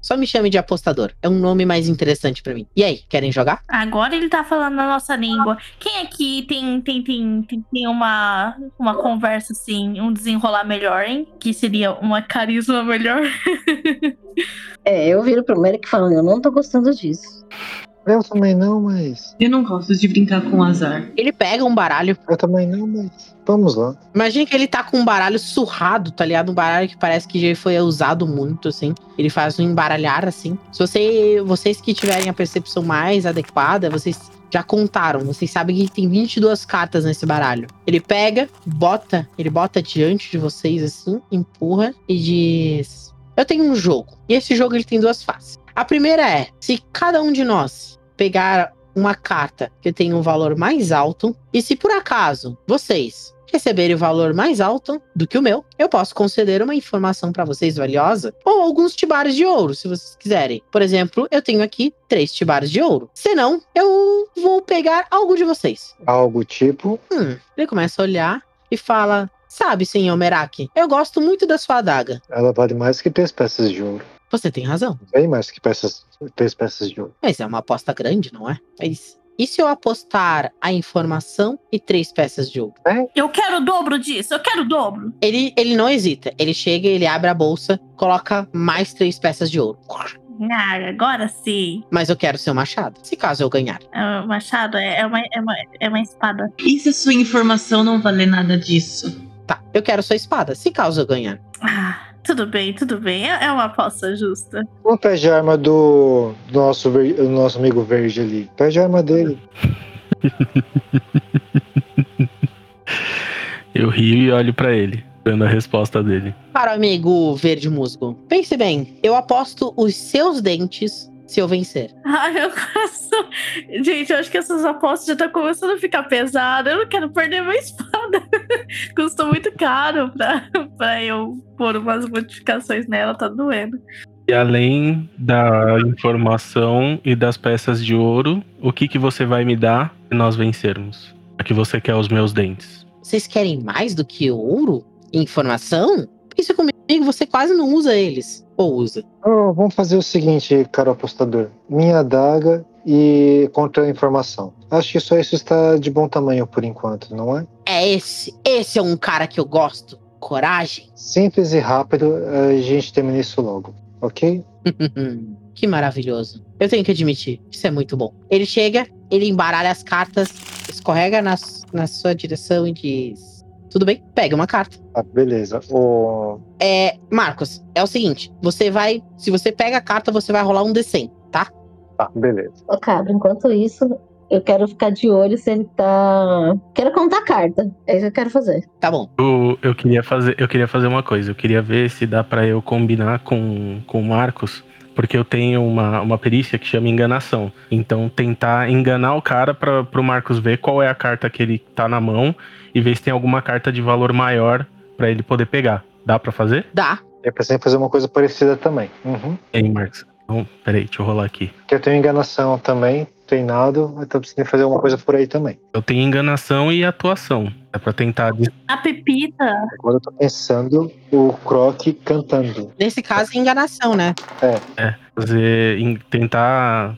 B: Só me chame de apostador. É um nome mais interessante para mim. E aí, querem jogar?
G: Agora ele tá falando na nossa língua. Quem aqui tem, tem, tem, tem, tem uma, uma conversa assim, um desenrolar melhor, hein? Que seria uma carisma melhor.
F: É, eu viro pro Merrick falando, eu não tô gostando disso.
C: Eu também não, mas.
E: Eu não gosto de brincar com o azar.
B: Ele pega um baralho.
C: Eu também não, mas. Vamos lá.
B: Imagina que ele tá com um baralho surrado, tá ligado? Um baralho que parece que já foi usado muito, assim. Ele faz um embaralhar, assim. Se você, vocês que tiverem a percepção mais adequada, vocês já contaram. Vocês sabem que tem 22 cartas nesse baralho. Ele pega, bota, ele bota diante de vocês, assim, empurra e diz: Eu tenho um jogo. E esse jogo ele tem duas faces. A primeira é: se cada um de nós pegar uma carta que tem um valor mais alto, e se por acaso vocês receberem o valor mais alto do que o meu, eu posso conceder uma informação para vocês valiosa ou alguns tibares de ouro, se vocês quiserem. Por exemplo, eu tenho aqui três tibares de ouro. Senão, eu vou pegar algo de vocês.
C: Algo tipo.
B: Hum, ele começa a olhar e fala: Sabe, senhor Meraki, eu gosto muito da sua adaga.
C: Ela vale mais que três peças de ouro.
B: Você tem razão.
C: Bem mais que peças, três peças de ouro.
B: Mas é uma aposta grande, não é? Mas e se eu apostar a informação e três peças de ouro?
G: Eu quero o dobro disso, eu quero o dobro.
B: Ele, ele não hesita. Ele chega, ele abre a bolsa, coloca mais três peças de ouro.
G: Ah, agora sim.
B: Mas eu quero seu machado, se caso eu ganhar.
G: É, O machado é, é uma, é, uma, é uma espada.
E: E se a sua informação não valer nada disso?
B: Tá, eu quero sua espada, se caso eu ganhar.
G: Ah, tudo bem, tudo bem. É, é uma aposta justa.
C: Vamos pede a arma do, do nosso, do nosso amigo verde ali. Pede a arma dele.
D: Eu rio e olho pra ele, dando a resposta dele.
B: Para o amigo verde musgo, pense bem, eu aposto os seus dentes se eu vencer.
G: Ai, meu coração. Gente, eu acho que essas apostas já estão começando a ficar pesadas. Eu não quero perder minha espada. Custou muito caro pra, pra eu pôr umas modificações nela, tá doendo.
D: E além da informação e das peças de ouro, o que, que você vai me dar se nós vencermos? A que você quer os meus dentes?
B: Vocês querem mais do que ouro? Informação? Isso comigo, você quase não usa eles. Ou usa.
C: Oh, vamos fazer o seguinte, caro apostador. Minha adaga e contra a informação. Acho que só isso está de bom tamanho por enquanto, não é?
B: É esse. Esse é um cara que eu gosto. Coragem.
C: Simples e rápido, a gente termina isso logo, ok?
B: que maravilhoso. Eu tenho que admitir, isso é muito bom. Ele chega, ele embaralha as cartas, escorrega na, na sua direção e diz: Tudo bem, pega uma carta.
C: Ah, beleza. O...
B: É, Marcos, é o seguinte: você vai. Se você pega a carta, você vai rolar um D100, tá?
C: Tá, beleza.
F: Ô, Cabra, enquanto isso, eu quero ficar de olho se ele tá. Quero contar a carta. É isso que eu quero fazer.
B: Tá bom.
D: Eu, eu, queria fazer, eu queria fazer uma coisa. Eu queria ver se dá pra eu combinar com, com o Marcos. Porque eu tenho uma, uma perícia que chama enganação. Então, tentar enganar o cara para pro Marcos ver qual é a carta que ele tá na mão e ver se tem alguma carta de valor maior pra ele poder pegar. Dá pra fazer?
B: Dá.
C: Eu pensei em fazer uma coisa parecida também. Uhum.
D: E aí, Marcos? Então, peraí, deixa eu rolar aqui.
C: Que eu tenho enganação também, treinado, mas tô precisando fazer uma coisa por aí também.
D: Eu tenho enganação e atuação. É pra tentar
G: A Pepita.
C: Agora eu tô pensando o Croc cantando.
B: Nesse caso, é enganação, né?
D: fazer, em- tentar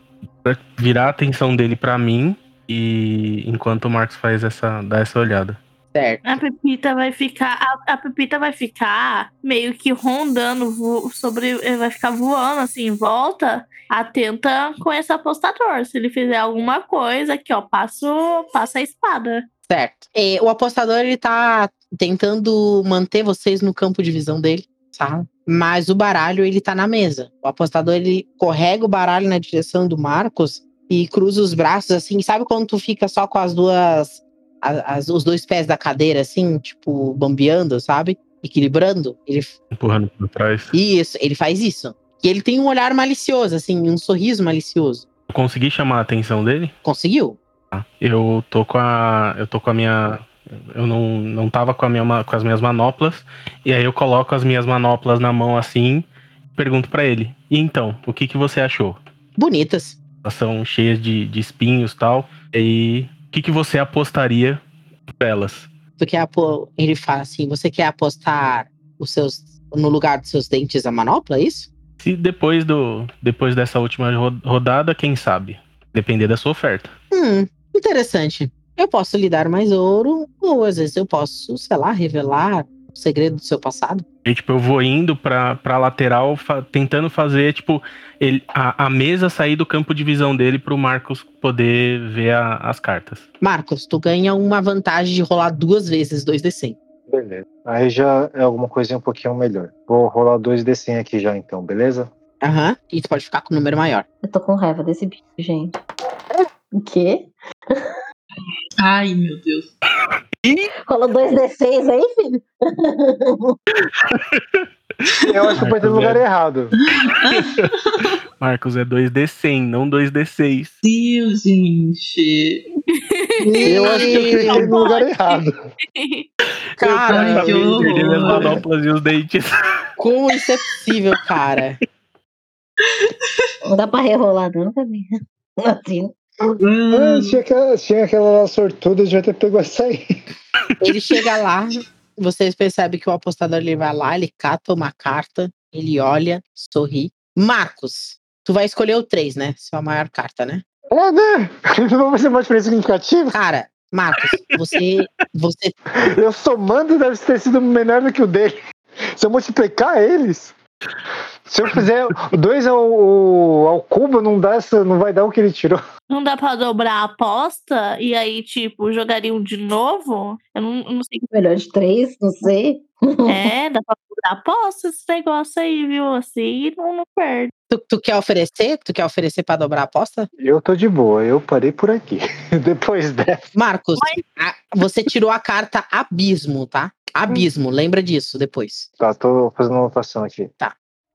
D: virar a atenção dele pra mim e enquanto o Marcos faz essa, dá essa olhada.
B: Certo.
G: A Pepita vai ficar. A, a Pepita vai ficar meio que rondando vo- sobre. Vai ficar voando assim em volta, atenta com esse apostador. Se ele fizer alguma coisa, aqui, ó, passo, passa a espada.
B: Certo. E o apostador, ele tá tentando manter vocês no campo de visão dele, tá? Mas o baralho, ele tá na mesa. O apostador, ele correga o baralho na direção do Marcos e cruza os braços, assim. Sabe quando tu fica só com as duas... as- os dois pés da cadeira, assim, tipo, bambeando, sabe? Equilibrando. Ele,
D: Empurrando pra trás.
B: isso, ele faz isso. E ele tem um olhar malicioso, assim, um sorriso malicioso.
D: Consegui chamar a atenção dele?
B: Conseguiu?
D: Eu tô com a. Eu tô com a minha. Eu não, não tava com, a minha, com as minhas manoplas. E aí eu coloco as minhas manoplas na mão assim pergunto pra ele. E então, o que, que você achou?
B: Bonitas.
D: Elas são cheias de, de espinhos e tal. E o que, que você apostaria pra elas?
B: Tu quer apo... Ele fala assim: você quer apostar os seus no lugar dos seus dentes a manopla, é isso?
D: Se depois do depois dessa última ro- rodada, quem sabe? Depender da sua oferta.
B: Hum, interessante. Eu posso lhe dar mais ouro, ou às vezes eu posso, sei lá, revelar segredo do seu passado?
D: E, tipo, eu vou indo pra, pra lateral, fa- tentando fazer, tipo, ele, a, a mesa sair do campo de visão dele pro Marcos poder ver a- as cartas.
B: Marcos, tu ganha uma vantagem de rolar duas vezes 2d100.
C: Beleza. Aí já é alguma coisinha um pouquinho melhor. Vou rolar dois D100 aqui já então, beleza?
B: Aham. E tu pode ficar com o número maior.
F: Eu tô com raiva desse bicho, gente. O quê?
E: Ai, meu Deus.
F: Rolou dois D6 aí, filho?
C: Eu acho que foi no lugar errado.
D: Marcos é 2D100, não 2D6.
E: Deus, gente.
C: Eu acho que eu cliquei no lugar errado.
B: Cara,
D: Eu perdi minhas
E: horror.
D: manoplas e os dentes.
B: como isso é possível, cara?
F: Não dá pra rerolar, não, também. Assim.
E: Hum,
C: Ah, tinha, aquela, tinha aquela lá sortuda, devia ter pego essa aí.
B: Ele chega lá, vocês percebem que o apostador ele vai lá, ele cata uma carta, ele olha, sorri. Marcos, tu vai escolher o 3, né? Sua maior carta, né?
C: É, né? Não vai ser uma diferença significativa.
B: Cara, Marcos, você, você
C: Eu somando deve ter sido menor do que o dele. Se eu multiplicar eles. Se eu fizer dois ao, ao cubo, não, dá, não vai dar o que ele tirou.
G: Não dá pra dobrar a aposta e aí, tipo, jogariam de novo? Eu não, não sei.
F: Melhor de três, não sei.
G: É, dá pra dobrar a aposta esse negócio aí, viu? Assim não, não perde.
B: tu, tu quer oferecer? Tu quer oferecer pra dobrar a aposta?
C: Eu tô de boa, eu parei por aqui. Depois dessa.
B: Marcos, a- você tirou a carta abismo, tá? Abismo, lembra disso depois.
C: Tá, tô fazendo uma anotação aqui.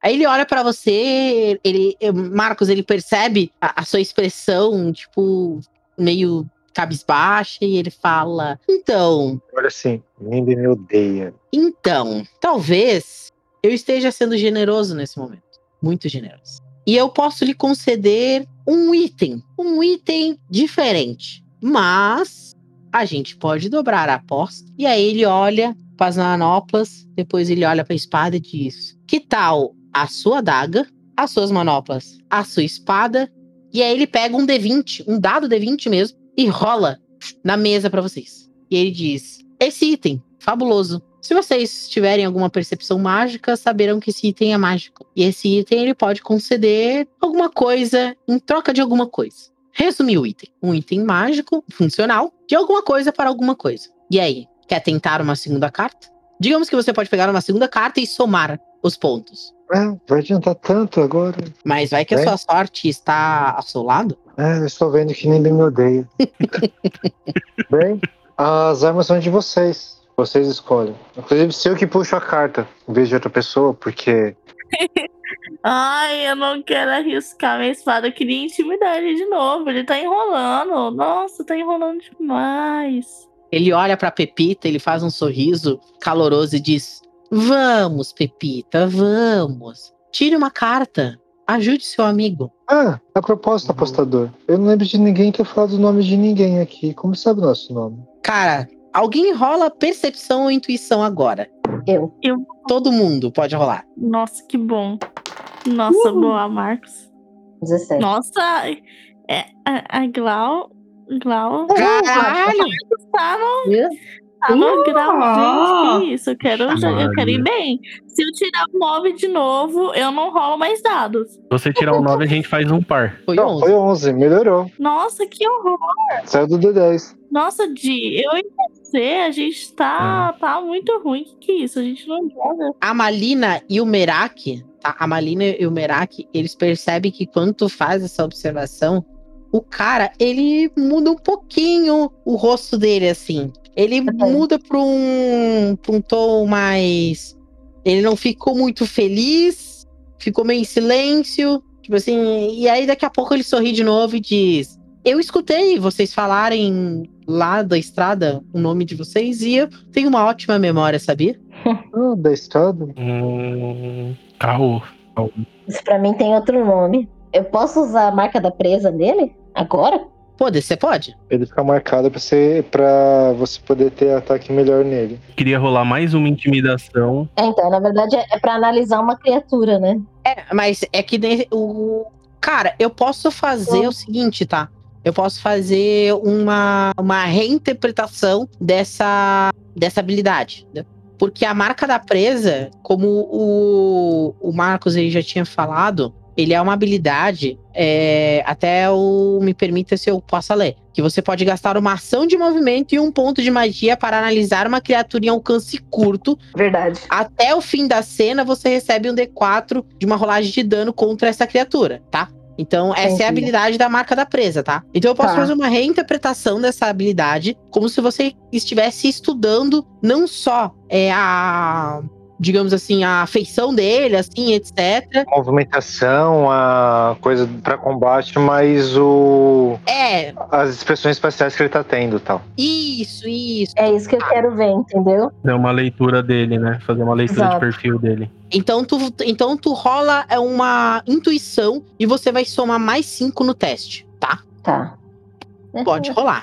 B: Aí ele olha pra você, ele, Marcos, ele percebe a, a sua expressão, tipo, meio cabisbaixa, e ele fala: Então,
C: Olha assim, Mindy me odeia.
B: então, talvez eu esteja sendo generoso nesse momento. Muito generoso. E eu posso lhe conceder um item. Um item diferente. Mas a gente pode dobrar a aposta. E aí ele olha para as manoplas, depois ele olha para a espada e diz: Que tal a sua adaga, as suas manoplas, a sua espada? E aí ele pega um D20, um dado D20 mesmo, e rola na mesa para vocês. E ele diz: Esse item, fabuloso. Se vocês tiverem alguma percepção mágica, saberão que esse item é mágico. E esse item ele pode conceder alguma coisa em troca de alguma coisa. Resumir o item. Um item mágico, funcional, de alguma coisa para alguma coisa. E aí, quer tentar uma segunda carta? Digamos que você pode pegar uma segunda carta e somar os pontos.
C: É, vai adiantar tanto agora.
B: Mas vai que a
C: Bem.
B: sua sorte está ao seu lado?
C: É, eu estou vendo que ninguém me odeia. Bem, as armas são de vocês. Vocês escolhem. Inclusive, se eu que puxo a carta, em vez de outra pessoa, porque
G: Ai, eu não quero arriscar minha espada. Eu queria intimidade de novo. Ele tá enrolando. Nossa, tá enrolando demais.
B: Ele olha pra Pepita, ele faz um sorriso caloroso e diz: Vamos, Pepita, vamos. Tire uma carta. Ajude seu amigo.
C: Ah, a propósito, apostador, eu não lembro de ninguém ter falado o nome de ninguém aqui. Como sabe o nosso nome?
B: Cara, alguém rola percepção ou intuição agora?
F: Eu.
B: Todo mundo pode rolar.
G: Nossa, que bom. Nossa, boa, Marcos.
F: 17.
G: Nossa, é, a, a Glau. Glau.
B: Caralho!
G: Tá no,
F: Viu?
G: tá no grau,
E: Ah!
G: gente. Que isso? Eu quero, eu quero ir bem. Se eu tirar o 9 de novo, eu não rolo mais dados.
D: Se você tirar o 9, a gente faz um par.
B: Foi
C: Não,
B: 11.
C: foi 11, melhorou.
G: Nossa, que horror.
C: Saiu do D10.
G: Nossa, Di, eu e você, a gente tá, tá muito ruim. Que que é isso? A gente não joga.
B: A Malina e o Merak, tá? A Malina e o Merak, eles percebem que quando tu faz essa observação, o cara, ele muda um pouquinho o rosto dele, assim. Ele
F: Uhum.
B: muda pra um, pra um tom mais. Ele não ficou muito feliz, ficou meio em silêncio. Tipo assim, e aí daqui a pouco ele sorri de novo e diz: Eu escutei vocês falarem lá da estrada o nome de vocês e eu tenho uma ótima memória, sabia?
C: Ah, da estrada.
D: Hum, caô.
F: Isso pra mim tem outro nome. Eu posso usar a marca da presa nele? Agora?
B: Pode, você pode?
C: Ele fica marcado pra você, pra você poder ter ataque melhor nele.
D: Queria rolar mais uma intimidação.
F: É, então, na verdade é, é pra analisar uma criatura, né?
B: É, mas é que o. Cara, eu posso fazer
F: Hum.
B: o seguinte, tá? Eu posso fazer uma, uma reinterpretação dessa, dessa habilidade. né? Porque a marca da presa, como o, o Marcos aí já tinha falado, ele é uma habilidade, é, até o me permita se eu possa ler, que você pode gastar uma ação de movimento e um ponto de magia para analisar uma criatura em alcance curto.
F: Verdade.
B: Até o fim da cena, você recebe um D4 de uma rolagem de dano contra essa criatura, tá? Então, essa
F: Entendi.
B: é a habilidade da marca da presa, tá? Então, eu posso
F: Tá.
B: fazer uma reinterpretação dessa habilidade, como se você estivesse estudando não só é, a. Digamos assim, a feição dele, assim, etc.
C: Movimentação, a coisa pra combate, mas o
B: É,
C: as expressões espaciais que ele tá tendo e tal.
B: isso, isso.
F: É isso que eu quero ver, entendeu?
D: Fazer uma leitura dele, né? Fazer uma leitura
F: Exato.
D: de perfil dele.
B: Então tu, então tu rola é uma intuição e você vai somar mais 5 no teste, tá?
F: Tá.
B: Pode rolar.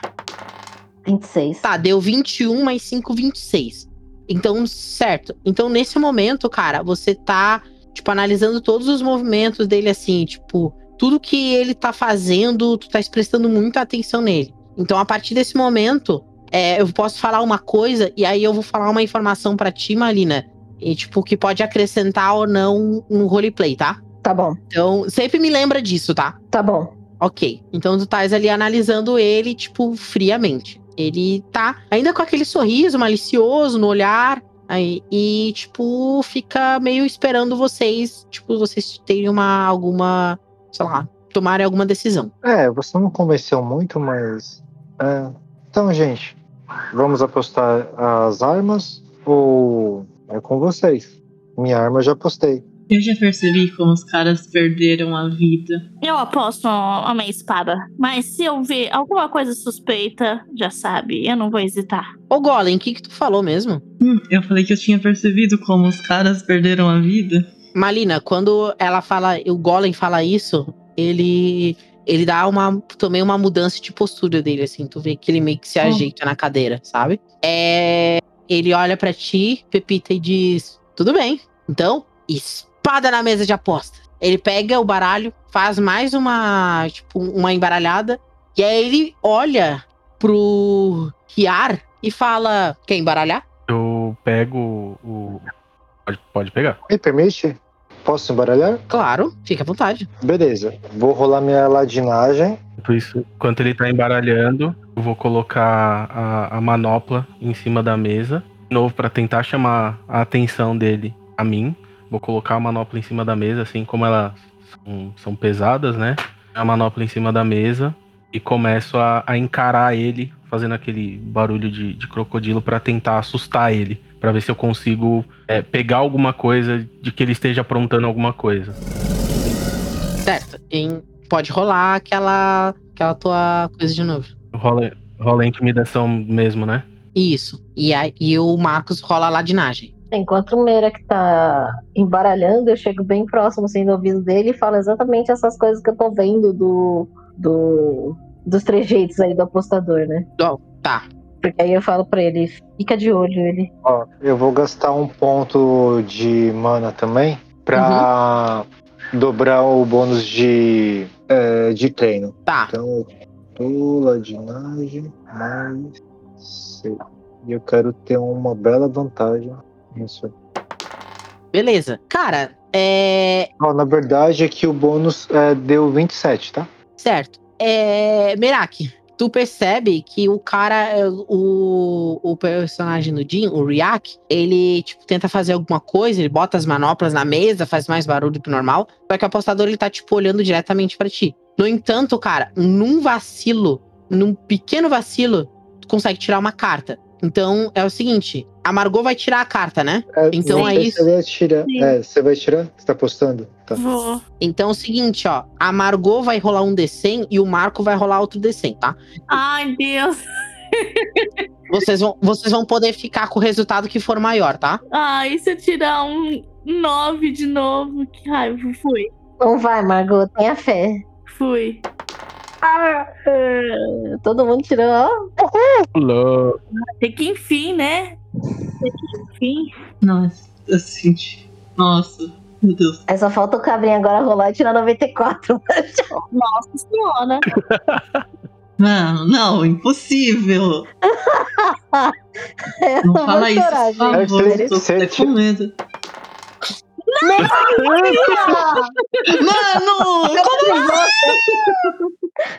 F: 26.
B: Tá, deu 21 mais 5, 26. Então, certo. Então, nesse momento, cara, você tá, tipo, analisando todos os movimentos dele, assim, tipo, tudo que ele tá fazendo, tu tá prestando muita atenção nele. Então, a partir desse momento, é, eu posso falar uma coisa e aí eu vou falar uma informação pra ti, Malina, e, tipo, que pode acrescentar ou não no roleplay, tá?
F: Tá bom,
B: Então, sempre me lembra disso, tá?
F: tá bom.
B: Ok. Então tu estás ali analisando ele, tipo, friamente. Ele tá ainda com aquele sorriso malicioso no olhar. Aí, e, tipo, fica meio esperando vocês, tipo, vocês terem uma, alguma, sei lá, tomarem alguma decisão.
C: É, você não convenceu muito, mas. é. Então, gente, vamos apostar as armas ou é com vocês? Minha arma eu já apostei.
E: Eu já percebi como os caras perderam a vida.
G: Eu aposto a minha espada. Mas se eu ver alguma coisa suspeita, já sabe, eu não vou hesitar.
B: Ô, Golem, o que que tu falou mesmo?
E: Hum, eu falei que eu tinha percebido como os caras perderam a vida.
B: Malina, quando ela fala, o Golem fala isso, ele ele dá uma também uma mudança de postura dele assim, tu vê que ele meio que se ajeita na cadeira, sabe? É, ele olha pra ti, Pepita e diz: "Tudo bem. Então, espada na mesa de aposta". Ele pega o baralho, faz mais uma, tipo, uma embaralhada, e aí ele olha pro Riar e fala: "Quer embaralhar?"
D: Eu pego o. Pode, pode pegar.
C: Me permite? Posso embaralhar?
B: Claro, fica à vontade.
C: Beleza. Vou rolar minha ladinagem.
D: Enquanto isso, enquanto ele tá embaralhando, eu vou colocar a, a manopla em cima da mesa. De novo, pra tentar chamar a atenção dele a mim. Vou colocar a manopla em cima da mesa, assim como elas são, são pesadas, né? A manopla em cima da mesa e começo a, a encarar ele, fazendo aquele barulho de, de crocodilo pra tentar assustar ele. Pra ver se eu consigo é, pegar alguma coisa de que ele esteja aprontando alguma coisa.
B: Certo. Em- pode rolar aquela aquela tua coisa de novo.
D: Rola, rola a intimidação mesmo, né?
B: Isso. E, aí, e o Marcos rola a ladinagem.
F: Enquanto o Meira que tá embaralhando, eu chego bem próximo assim do ouvido dele e falo exatamente essas coisas que eu tô vendo do, do dos trejeitos aí do apostador, né?
B: Tá.
F: Porque aí eu falo pra ele, fica de olho, ele.
C: Ó, eu vou gastar um ponto de mana também pra dobrar o bônus de, é, de treino.
B: Tá.
C: Então, eu tô ladinagem mais. E eu quero ter uma bela vantagem nisso aí.
B: Beleza. Cara, é.
C: Ó, na verdade, aqui o bônus é, deu 27, tá?
B: Certo. É. Merak, tu percebe que o cara, é, o, o personagem do Jin, o Riak, ele, tipo, tenta fazer alguma coisa, ele bota as manoplas na mesa, faz mais barulho que o normal, só que o apostador, ele tá, tipo, olhando diretamente pra ti. No entanto, cara, num vacilo, num pequeno vacilo, tu consegue tirar uma carta. Então, é o seguinte, a Margot vai tirar a carta, né?
C: É,
B: Então
C: você
B: é isso.
C: Vai tirar. É, você vai tirar? Você tá apostando? Tá.
G: Vou.
B: Então é o seguinte, ó, a Margot vai rolar um D100 e o Marco vai rolar outro D100, tá?
G: Ai, Deus.
B: Vocês vão, vocês vão poder ficar com o resultado que for maior, tá?
G: Ai, se eu tirar um 9 de novo, que raiva. Fui.
F: Não vai, Margot, tenha fé.
G: Fui.
F: É, Todo mundo tirou, ó.
G: Até que enfim, né? Enfim.
E: Nossa, assim. Nossa, meu Deus.
F: Aí só falta o cabrinho agora rolar e tirar 94.
G: Nossa senhora.
E: Não, não, impossível.
F: Eu
E: Não fala isso, por favor. eu tô até com medo. Mano,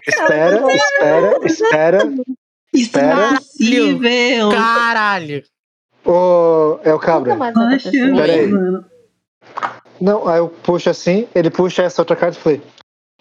C: Espera, espera, espera.
E: isso não é
C: Espera.
E: possível.
B: Caralho!
C: Ô, é o
F: Nunca
C: cabra.
F: mais vai
E: Poxa,
F: acontecer.
C: Pera aí.
E: mano.
C: Não, aí eu puxo assim, ele puxa essa outra carta e falei.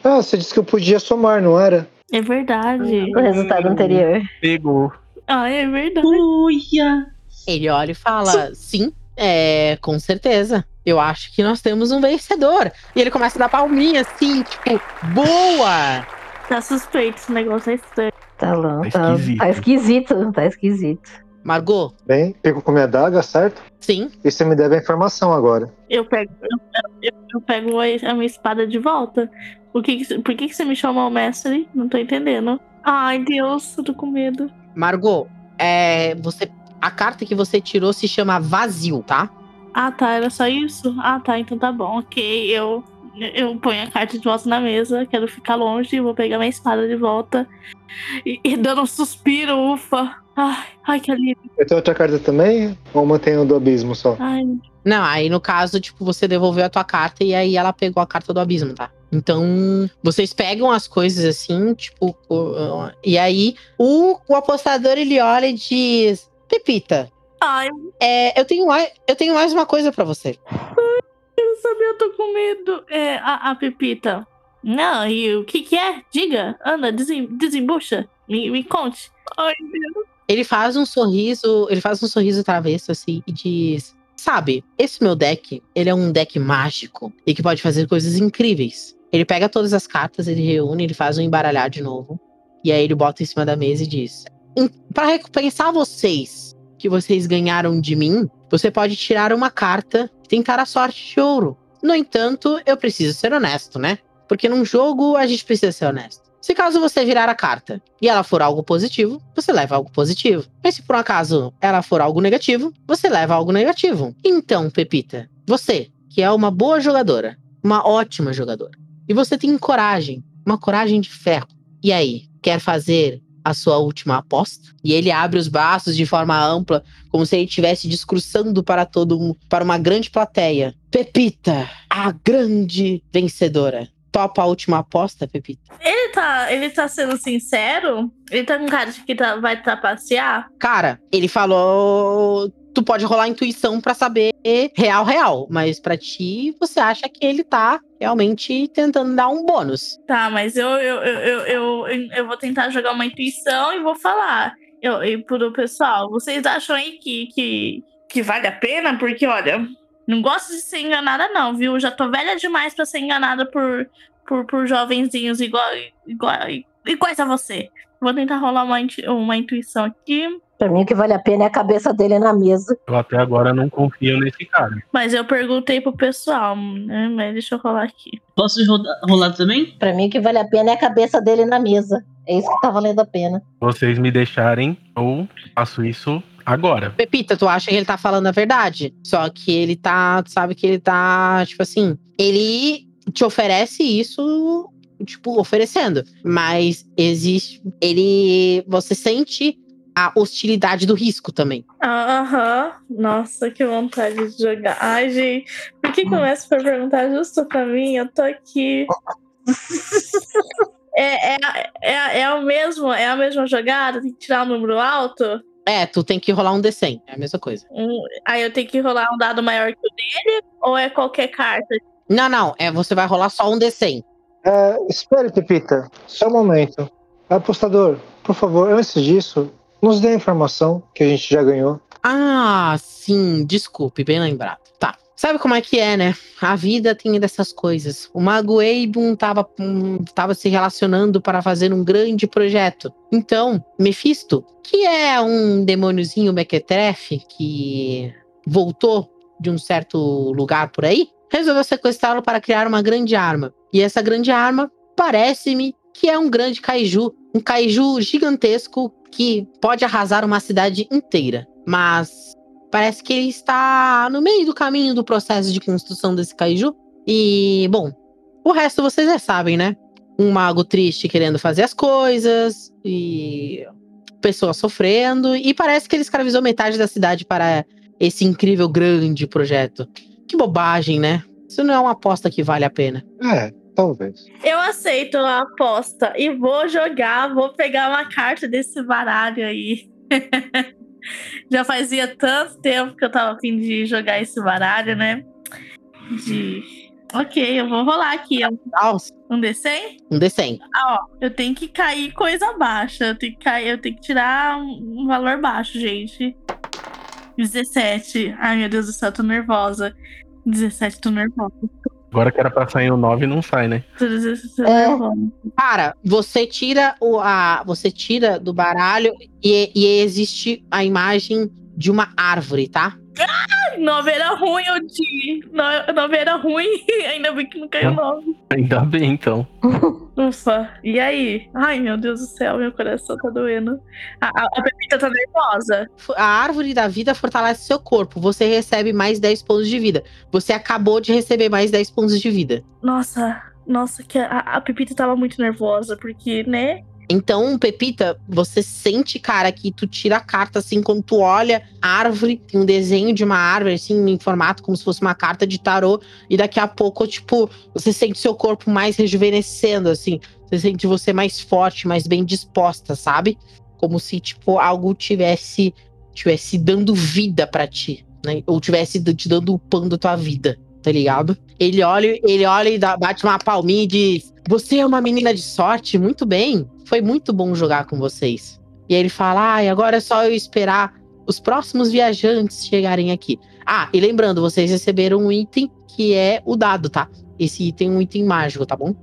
C: Ah, você disse que eu podia somar, não era?
G: É verdade.
F: O resultado anterior.
D: Pegou.
G: Ah, é verdade.
E: Uia.
B: Ele olha e fala: sim, é, com certeza. Eu acho que nós temos um vencedor. E ele começa a dar palminha assim, tipo, boa!
G: Tá suspeito, esse negócio é estranho.
F: Tá lá,
D: Tá
F: tá,
D: esquisito.
F: tá esquisito, tá esquisito.
B: Margot,
C: Bem, fico com minha daga, certo?
B: sim.
C: E você me deve a informação agora.
G: Eu pego, eu, eu- eu pego a a minha espada de volta. Por que, que- por que, que você me chamou mestre? Não tô entendendo. Ai, Deus, eu tô com medo.
B: Margot, é, você, a carta que você tirou se chama Vazio, tá?
G: Ah, tá, era só isso? Ah, tá, então tá bom, ok. Eu, eu ponho a carta de volta na mesa, quero ficar longe, vou pegar minha espada de volta. E, e dando um suspiro, ufa. Ai, ai, que alívio.
C: Eu tenho outra carta também? Ou mantenho do abismo só?
G: Ai,
B: Não, aí no caso, tipo, você devolveu a tua carta e aí ela pegou a carta do abismo, tá? Então, vocês pegam as coisas assim, tipo, e aí o, o apostador ele olha e diz: Pepita,
G: ai,
B: é, eu, tenho mais, eu tenho mais uma coisa pra você.
G: quero saber, eu tô com medo. É, a, a Pepita. Não, e o que que é? Diga, anda, desem, desembucha. Me, me conte. Ai, Deus.
B: Ele faz um sorriso, ele faz um sorriso travesso assim e diz: Sabe, esse meu deck, ele é um deck mágico e que pode fazer coisas incríveis. Ele pega todas as cartas, ele reúne, ele faz um embaralhar de novo. E aí ele bota em cima da mesa e diz: Para recompensar vocês que vocês ganharam de mim, você pode tirar uma carta e tentar a sorte de ouro. No entanto, eu preciso ser honesto, né? Porque num jogo a gente precisa ser honesto. Se caso você virar a carta e ela for algo positivo, você leva algo positivo. Mas se por um acaso ela for algo negativo, você leva algo negativo. Então, Pepita, você, que é uma boa jogadora, uma ótima jogadora, e você tem coragem, uma coragem de ferro. E aí, quer fazer a sua última aposta? E ele abre os braços de forma ampla, como se ele estivesse discursando para todo um, para uma grande plateia. Pepita, a grande vencedora. Topa a última aposta, Pepita?
G: Ele tá, ele tá sendo sincero? Ele tá com cara de que tá, vai trapacear?
B: Cara, ele falou. Tu pode rolar intuição pra saber real, real. Mas pra ti, você acha que ele tá realmente tentando dar um bônus.
G: Tá, mas eu, eu, eu, eu, eu, eu vou tentar jogar uma intuição e vou falar. Eu, e pro pessoal, vocês acham aí que, que, que vale a pena? Porque, olha, não gosto de ser enganada, não, viu? Já tô velha demais pra ser enganada por, por, por jovenzinhos igual, igual, iguais a você. Vou tentar rolar uma, uma intuição aqui.
F: Pra mim, o que vale a pena é a cabeça dele na mesa.
D: Eu até agora não confio nesse cara.
G: Mas eu perguntei pro pessoal, né? Mas deixa eu rolar aqui.
E: Posso rolar, rolar também?
F: Pra mim, o que vale a pena é a cabeça dele na mesa. É isso que tá valendo a pena.
D: Vocês me deixarem, eu faço isso agora.
B: Pepita, tu acha que ele tá falando a verdade? Só que ele tá. Tu sabe que ele tá. Tipo assim. Ele te oferece isso. Tipo, oferecendo. Mas existe. Ele. Você sente a hostilidade do risco também.
G: Ah, Aham. Nossa, que vontade de jogar. Ai, gente. Por que começa por perguntar justo pra mim? Eu tô aqui. É, é, é, é o mesmo, é a mesma jogada? Tem que tirar um número alto?
B: É, tu tem que rolar um D100. É a mesma coisa.
G: Um- aí eu tenho que rolar um dado maior que o dele? Ou é qualquer carta?
B: Não, não. É, você vai rolar só um D100.
C: É, espere, Pepita. Só um momento. Apostador, por favor, antes disso, nos dê a informação que a gente já ganhou.
B: Ah, sim, desculpe, bem lembrado. Tá. Sabe como é que é, né? A vida tem dessas coisas. O Mago Eibun tava, hum, tava se relacionando para fazer um grande projeto. Então, Mephisto, que é um demôniozinho mequetrefe que voltou de um certo lugar por aí, resolveu sequestrá-lo para criar uma grande arma. E essa grande arma, parece-me que é um grande kaiju. Um kaiju gigantesco que pode arrasar uma cidade inteira. Mas parece que ele está no meio do caminho do processo de construção desse kaiju. E, bom, o resto vocês já sabem, né? Um mago triste querendo fazer as coisas e pessoas sofrendo, e parece que ele escravizou metade da cidade para esse incrível grande projeto. Que bobagem, né? Isso não é uma aposta que vale a pena.
C: É, talvez.
G: Eu aceito a aposta e vou jogar, vou pegar uma carta desse baralho aí. Já fazia tanto tempo que eu tava afim de jogar esse baralho, né? De. Ok, eu vou rolar aqui.
B: Nossa,
G: Um D100?
B: um D100.
G: Ah, ó, eu tenho que cair coisa baixa. Eu tenho que cair, eu tenho que tirar um, um valor baixo, gente. 17. Ai, meu Deus do céu, tô nervosa. 17, tô nervosa.
D: Agora que era pra sair o 9, não sai, né?
F: É.
G: nervosa.
B: Cara, você tira o a, você tira do baralho e, e existe a imagem de uma árvore, tá?
G: Nove era ruim, eu di. No- Nove era ruim, ainda bem que não caiu nove.
D: Ainda bem, então.
G: Ufa. E aí? Ai, meu Deus do céu, meu coração tá doendo. A, a, a Pepita tá nervosa.
B: A árvore da vida fortalece seu corpo. Você recebe mais 10 pontos de vida. Você acabou de receber mais 10 pontos de vida.
G: Nossa, nossa, que a, a Pepita tava muito nervosa, porque, né?
B: Então, Pepita, você sente, cara, que tu tira a carta assim, quando tu olha a árvore, tem um desenho de uma árvore, assim, em formato como se fosse uma carta de tarô, e daqui a pouco, tipo, você sente seu corpo mais rejuvenescendo, assim. Você sente você mais forte, mais bem disposta, sabe? Como se, tipo, algo tivesse, tivesse dando vida pra ti, né? Ou tivesse te dando o pão da tua vida, tá ligado? Ele olha, ele olha e dá- bate uma palminha e diz: Você é uma menina de sorte, muito bem. Foi muito bom jogar com vocês. E aí ele fala: Ai, agora é só eu esperar os próximos viajantes chegarem aqui. Ah, e lembrando, vocês receberam um item que é o dado, tá? Esse item é um item mágico, tá bom?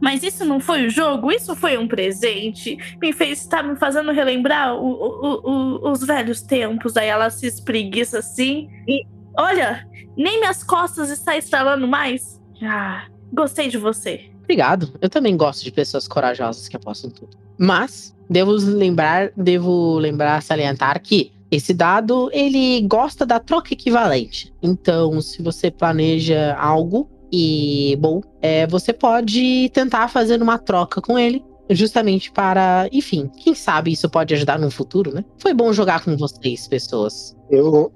G: Mas isso não foi o jogo, isso foi um presente. Me fez tá me fazendo relembrar o- o- o- os velhos tempos. Aí ela se espreguiça assim. E olha, nem minhas costas estão estralando mais. Ah, gostei de você.
B: Obrigado. Eu também gosto de pessoas corajosas que apostam tudo. Mas devo lembrar, devo lembrar, salientar que esse dado ele gosta da troca equivalente. Então, se você planeja algo e bom, é, você pode tentar fazer uma troca com ele. Justamente para, enfim, quem sabe isso pode ajudar no futuro, né? Foi bom jogar com vocês, pessoas.
C: Eu,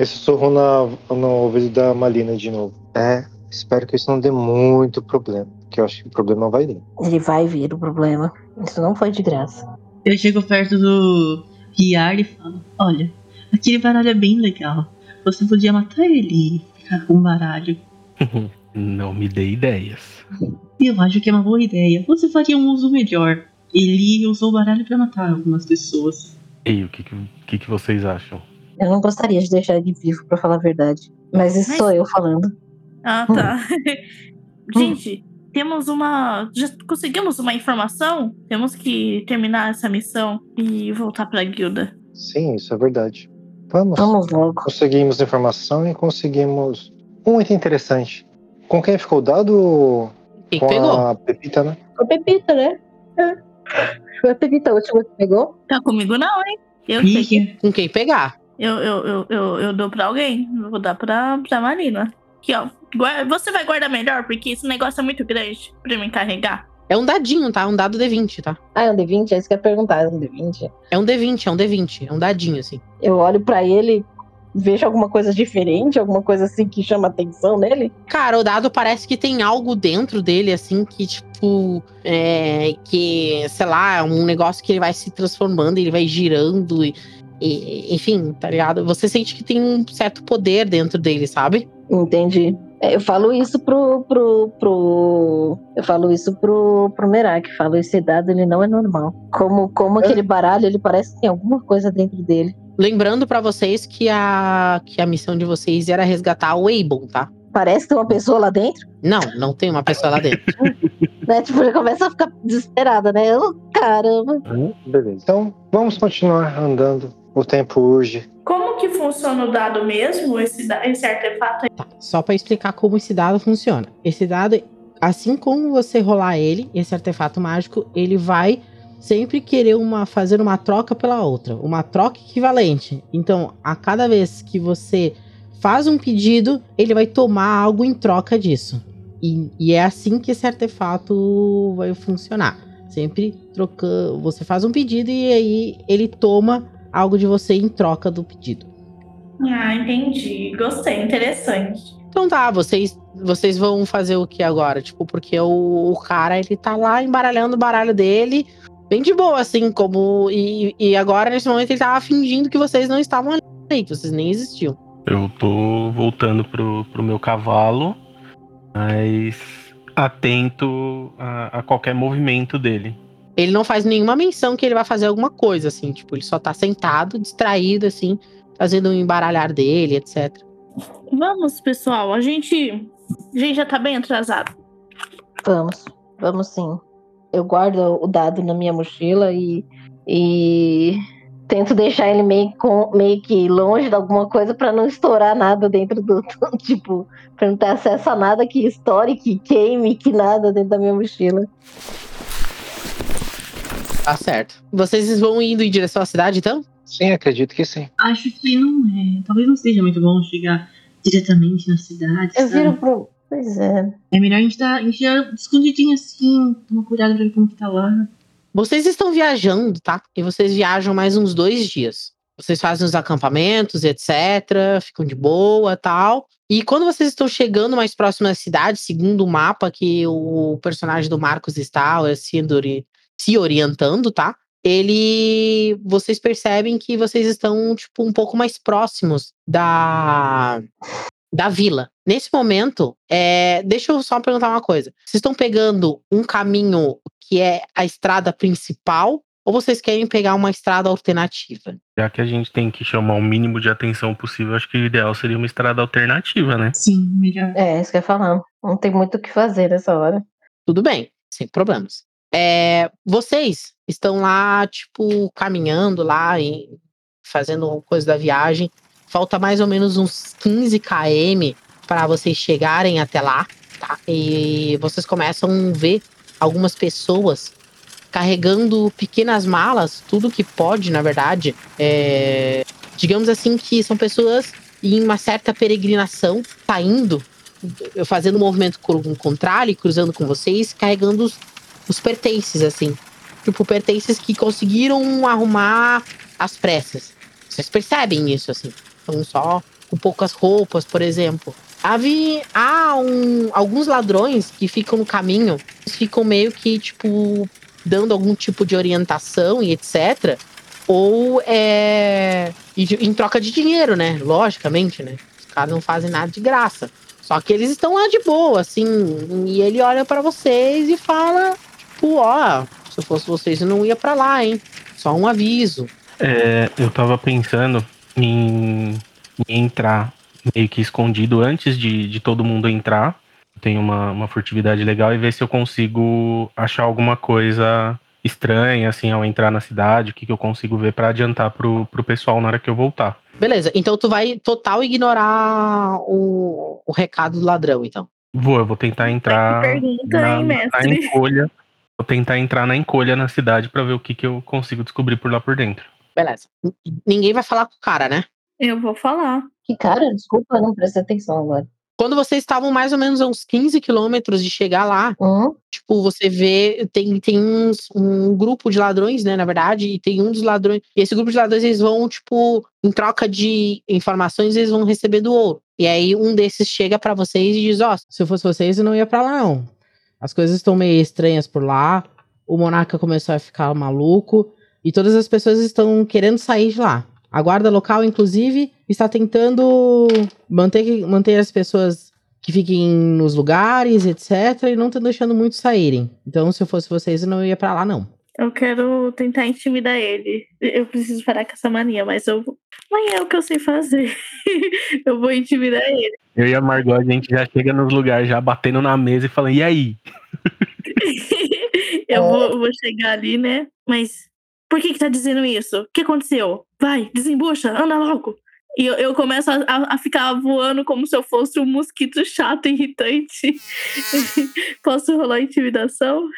C: eu sussurro na, no ouvido da Malina de novo. É, espero que isso não dê muito problema. Que eu acho que o problema vai dar.
F: Ele vai vir o problema. Isso não foi de graça.
E: Eu chego perto do Riar e falo: Olha, aquele baralho é bem legal. Você podia matar ele e ficar com o baralho.
D: Não me dê ideias.
E: Eu acho que é uma boa ideia. Você faria um uso melhor. Ele usou o baralho pra matar algumas pessoas.
D: E o que, que, que vocês acham?
F: Eu não gostaria de deixar ele vivo, pra falar a verdade. Mas isso
G: Mas-
F: sou eu falando.
G: Ah, tá. Gente, temos uma. Já conseguimos uma informação? Temos que terminar essa missão e voltar pra guilda.
C: Sim, isso é verdade. Vamos.
F: Vamos logo.
C: Conseguimos informação e conseguimos um item interessante. Com quem ficou dado?
B: Quem
C: Com
B: pegou?
C: a Pepita, né?
F: Foi Pepita, né? É. Foi a Pepita a última que pegou?
G: Tá comigo não, hein? Eu, sei
B: Com quem pegar?
G: Eu, eu, eu, eu, eu dou pra alguém. Vou dar pra, pra Marina. Aqui, ó. Guarda- Você vai guardar melhor, porque esse negócio é muito grande pra me carregar.
B: É um dadinho, tá? Um dado D20, tá?
F: Ah, é um D20? É isso que eu ia perguntar. É um D20?
B: É um D20, é um D20. É um dadinho, assim.
F: Eu olho pra ele, vejo alguma coisa diferente, alguma coisa assim que chama atenção nele.
B: Cara, o dado parece que tem algo dentro dele, assim, que, tipo. É, que, sei lá, é um negócio que ele vai se transformando, ele vai girando. E, e- enfim, tá ligado? Você sente que tem um certo poder dentro dele, sabe?
F: Entendi. É, Eu falo isso pro, pro, pro. Eu falo isso pro, pro Merak. Falo, esse dado ele não é normal. Como, como aquele baralho, ele parece que tem alguma coisa dentro dele.
B: Lembrando pra vocês que a, que a missão de vocês era resgatar o Abon, tá?
F: Parece ter uma pessoa lá dentro.
B: Não, não tem uma pessoa lá dentro.
F: Né? Tipo, já começa a ficar desesperada, né? Eu, caramba.
C: Hum, beleza. Então, vamos continuar andando. O tempo urge.
G: Como que funciona o dado mesmo, esse, esse artefato aí?
B: Tá, só pra explicar como esse dado funciona. Esse dado, assim como você rolar ele, esse artefato mágico, ele vai sempre querer uma fazer uma troca pela outra, uma troca equivalente. Então, a cada vez que você faz um pedido, ele vai tomar algo em troca disso. E, e é assim que esse artefato vai funcionar. Sempre trocando. Você faz um pedido e aí ele toma algo de você em troca do pedido.
G: Ah, entendi. Gostei, interessante.
B: Então tá, vocês, vocês vão fazer o que agora? Tipo, porque o, o cara, ele tá lá embaralhando o baralho dele, bem de boa, assim, como. E, e agora, nesse momento, ele tava fingindo que vocês não estavam ali, que vocês nem existiam.
D: Eu tô voltando pro, pro meu cavalo, mas atento a, a qualquer movimento dele.
B: Ele não faz nenhuma menção que ele vai fazer alguma coisa, assim, tipo, ele só tá sentado, distraído, assim, fazendo um embaralhar dele, etc.
G: Vamos, pessoal. A gente, a gente já tá bem atrasado.
F: Vamos, vamos sim. Eu guardo o dado na minha mochila e, e tento deixar ele meio, com, meio que longe de alguma coisa para não estourar nada dentro do. Tipo, pra não ter acesso a nada que estoure, que queime, que nada dentro da minha mochila.
B: Tá certo. Vocês vão indo em direção à cidade, então?
C: Sim, acredito que sim.
E: Acho que não é. Talvez não seja muito bom chegar diretamente na cidade.
F: Eu
E: sabe?
F: viro pro. Pois é.
E: É melhor a gente tá, a gente já escondidinho assim, tomar cuidado pra ver como que tá lá.
B: Vocês estão viajando, tá? E vocês viajam mais uns dois dias. Vocês fazem os acampamentos, etc. Ficam de boa tal. E quando vocês estão chegando mais próximo da cidade, segundo o mapa que o personagem do Marcos está sendo ori- se orientando, tá? Ele. Vocês percebem que vocês estão, tipo, um pouco mais próximos da. Da vila. Nesse momento, é, deixa eu só perguntar uma coisa. Vocês estão pegando um caminho que é a estrada principal ou vocês querem pegar uma estrada alternativa?
D: Já que a gente tem que chamar o mínimo de atenção possível, acho que o ideal seria uma estrada alternativa, né?
E: Sim, melhor.
F: É, isso que eu ia falar. Não tem muito o que fazer nessa hora.
B: Tudo bem, sem problemas. É, vocês estão lá, tipo, caminhando lá, e fazendo coisa da viagem. Falta mais ou menos uns 15 km para vocês chegarem até lá, tá? E vocês começam a ver algumas pessoas carregando pequenas malas, tudo que pode, na verdade. É, digamos assim que são pessoas em uma certa peregrinação, saindo, fazendo um movimento co- contrário, cruzando com vocês, carregando os, pertences, assim. Tipo, pertences que conseguiram arrumar às pressas. Vocês percebem isso, assim. Estão só com poucas roupas, por exemplo. Há um- alguns ladrões que ficam no caminho, eles ficam meio que, tipo, dando algum tipo de orientação e etc. Ou é. em troca de dinheiro, né? Logicamente, né? Os caras não fazem nada de graça. Só que eles estão lá de boa, assim. E ele olha pra vocês e fala: Tipo, ó, se eu fosse vocês, eu não ia pra lá, hein? Só um aviso.
D: É, eu tava pensando em, em entrar meio que escondido antes de, de todo mundo entrar. Tenho uma, uma furtividade legal e ver se eu consigo achar alguma coisa estranha, assim, ao entrar na cidade, o que, que eu consigo ver pra adiantar pro, pro pessoal na hora que eu voltar.
B: Beleza, então tu vai total ignorar o, o recado do ladrão, então.
D: Vou, eu vou tentar entrar
G: pergunta,
D: na,
G: hein,
D: na
G: mestre?
D: Vou tentar entrar na encolha na cidade pra ver o que, que eu consigo descobrir por lá por dentro.
B: Beleza. N- Ninguém vai falar com o cara, né?
G: Eu vou falar.
F: Que cara, desculpa, não prestei atenção agora.
B: Quando vocês estavam mais ou menos a uns 15 quilômetros de chegar lá,
F: Hum?
B: tipo, você vê, tem, tem uns, um grupo de ladrões, né, na verdade, e tem um dos ladrões, e esse grupo de ladrões, eles vão, tipo, em troca de informações, eles vão receber do ouro. E aí um desses chega pra vocês e diz, ó, se eu fosse vocês, eu não ia pra lá, não. As coisas estão meio estranhas por lá, o monarca começou a ficar maluco, e todas as pessoas estão querendo sair de lá. A guarda local, inclusive, está tentando manter, manter as pessoas que fiquem nos lugares, etc., e não estão deixando muitos saírem. Então, se eu fosse vocês, eu não ia pra lá, não.
G: Eu quero tentar intimidar ele. Eu preciso parar com essa mania, mas eu vou. Mas é o que eu sei fazer. eu vou intimidar ele.
D: Eu e a Margot, a gente já chega nos lugares já batendo na mesa e falando, e aí?
G: eu vou, vou chegar ali, né? Mas por que que tá dizendo isso? O que aconteceu? Vai, desembucha, anda logo. E eu, eu começo a, a- a ficar voando como se eu fosse um mosquito chato, irritante. Posso rolar intimidação?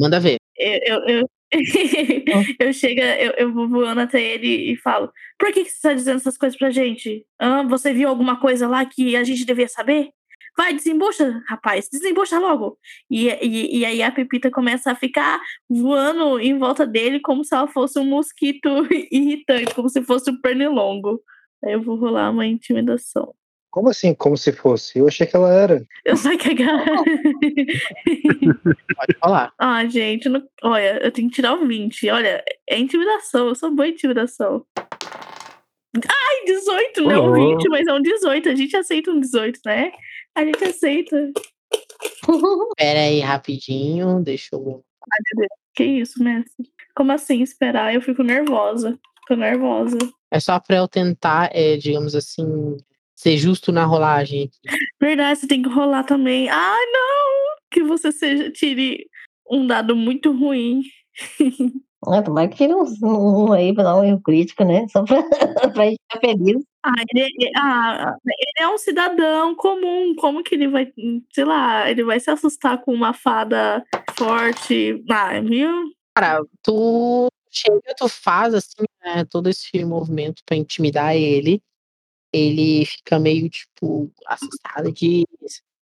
B: Manda ver.
G: Eu, eu, eu, chego, eu, eu vou voando até ele e falo: Por que, que você tá dizendo essas coisas pra gente? Hã? você viu alguma coisa lá que a gente devia saber? vai, desembucha, rapaz, desembucha logo. E, e, e aí a Pepita começa a ficar voando em volta dele como se ela fosse um mosquito irritante, como se fosse um pernilongo. Aí eu vou rolar uma intimidação.
C: Como assim, como se fosse? Eu achei que ela era.
G: Eu só que
B: Pode falar.
G: Ah, gente, não... olha, eu tenho que tirar o 20. Olha, é intimidação, eu sou boa em intimidação. Ai, 18, não
D: Olá.
G: 20, mas é um 18. A gente aceita um 18, né? A gente aceita.
B: Pera aí, rapidinho. Deixa eu.
G: Ai, meu Deus. Que isso, mestre? Como assim esperar? Eu fico nervosa. Tô nervosa.
B: É só pra eu tentar, é, digamos assim, ser justo na rolagem.
G: Verdade, você tem que rolar também. Ai, não! Que você seja, tire um dado muito ruim.
F: Ah, tomara que tire um, um aí pra dar um erro crítico, né? Só pra, pra gente ficar feliz.
G: Ah ele, ele- ah, ele é um cidadão comum. Como que ele vai, sei lá, ele vai se assustar com uma fada forte? Ah, viu?
B: Cara, tu chega, tu faz assim, né, todo esse movimento pra intimidar ele. Ele fica meio, tipo, assustado disso.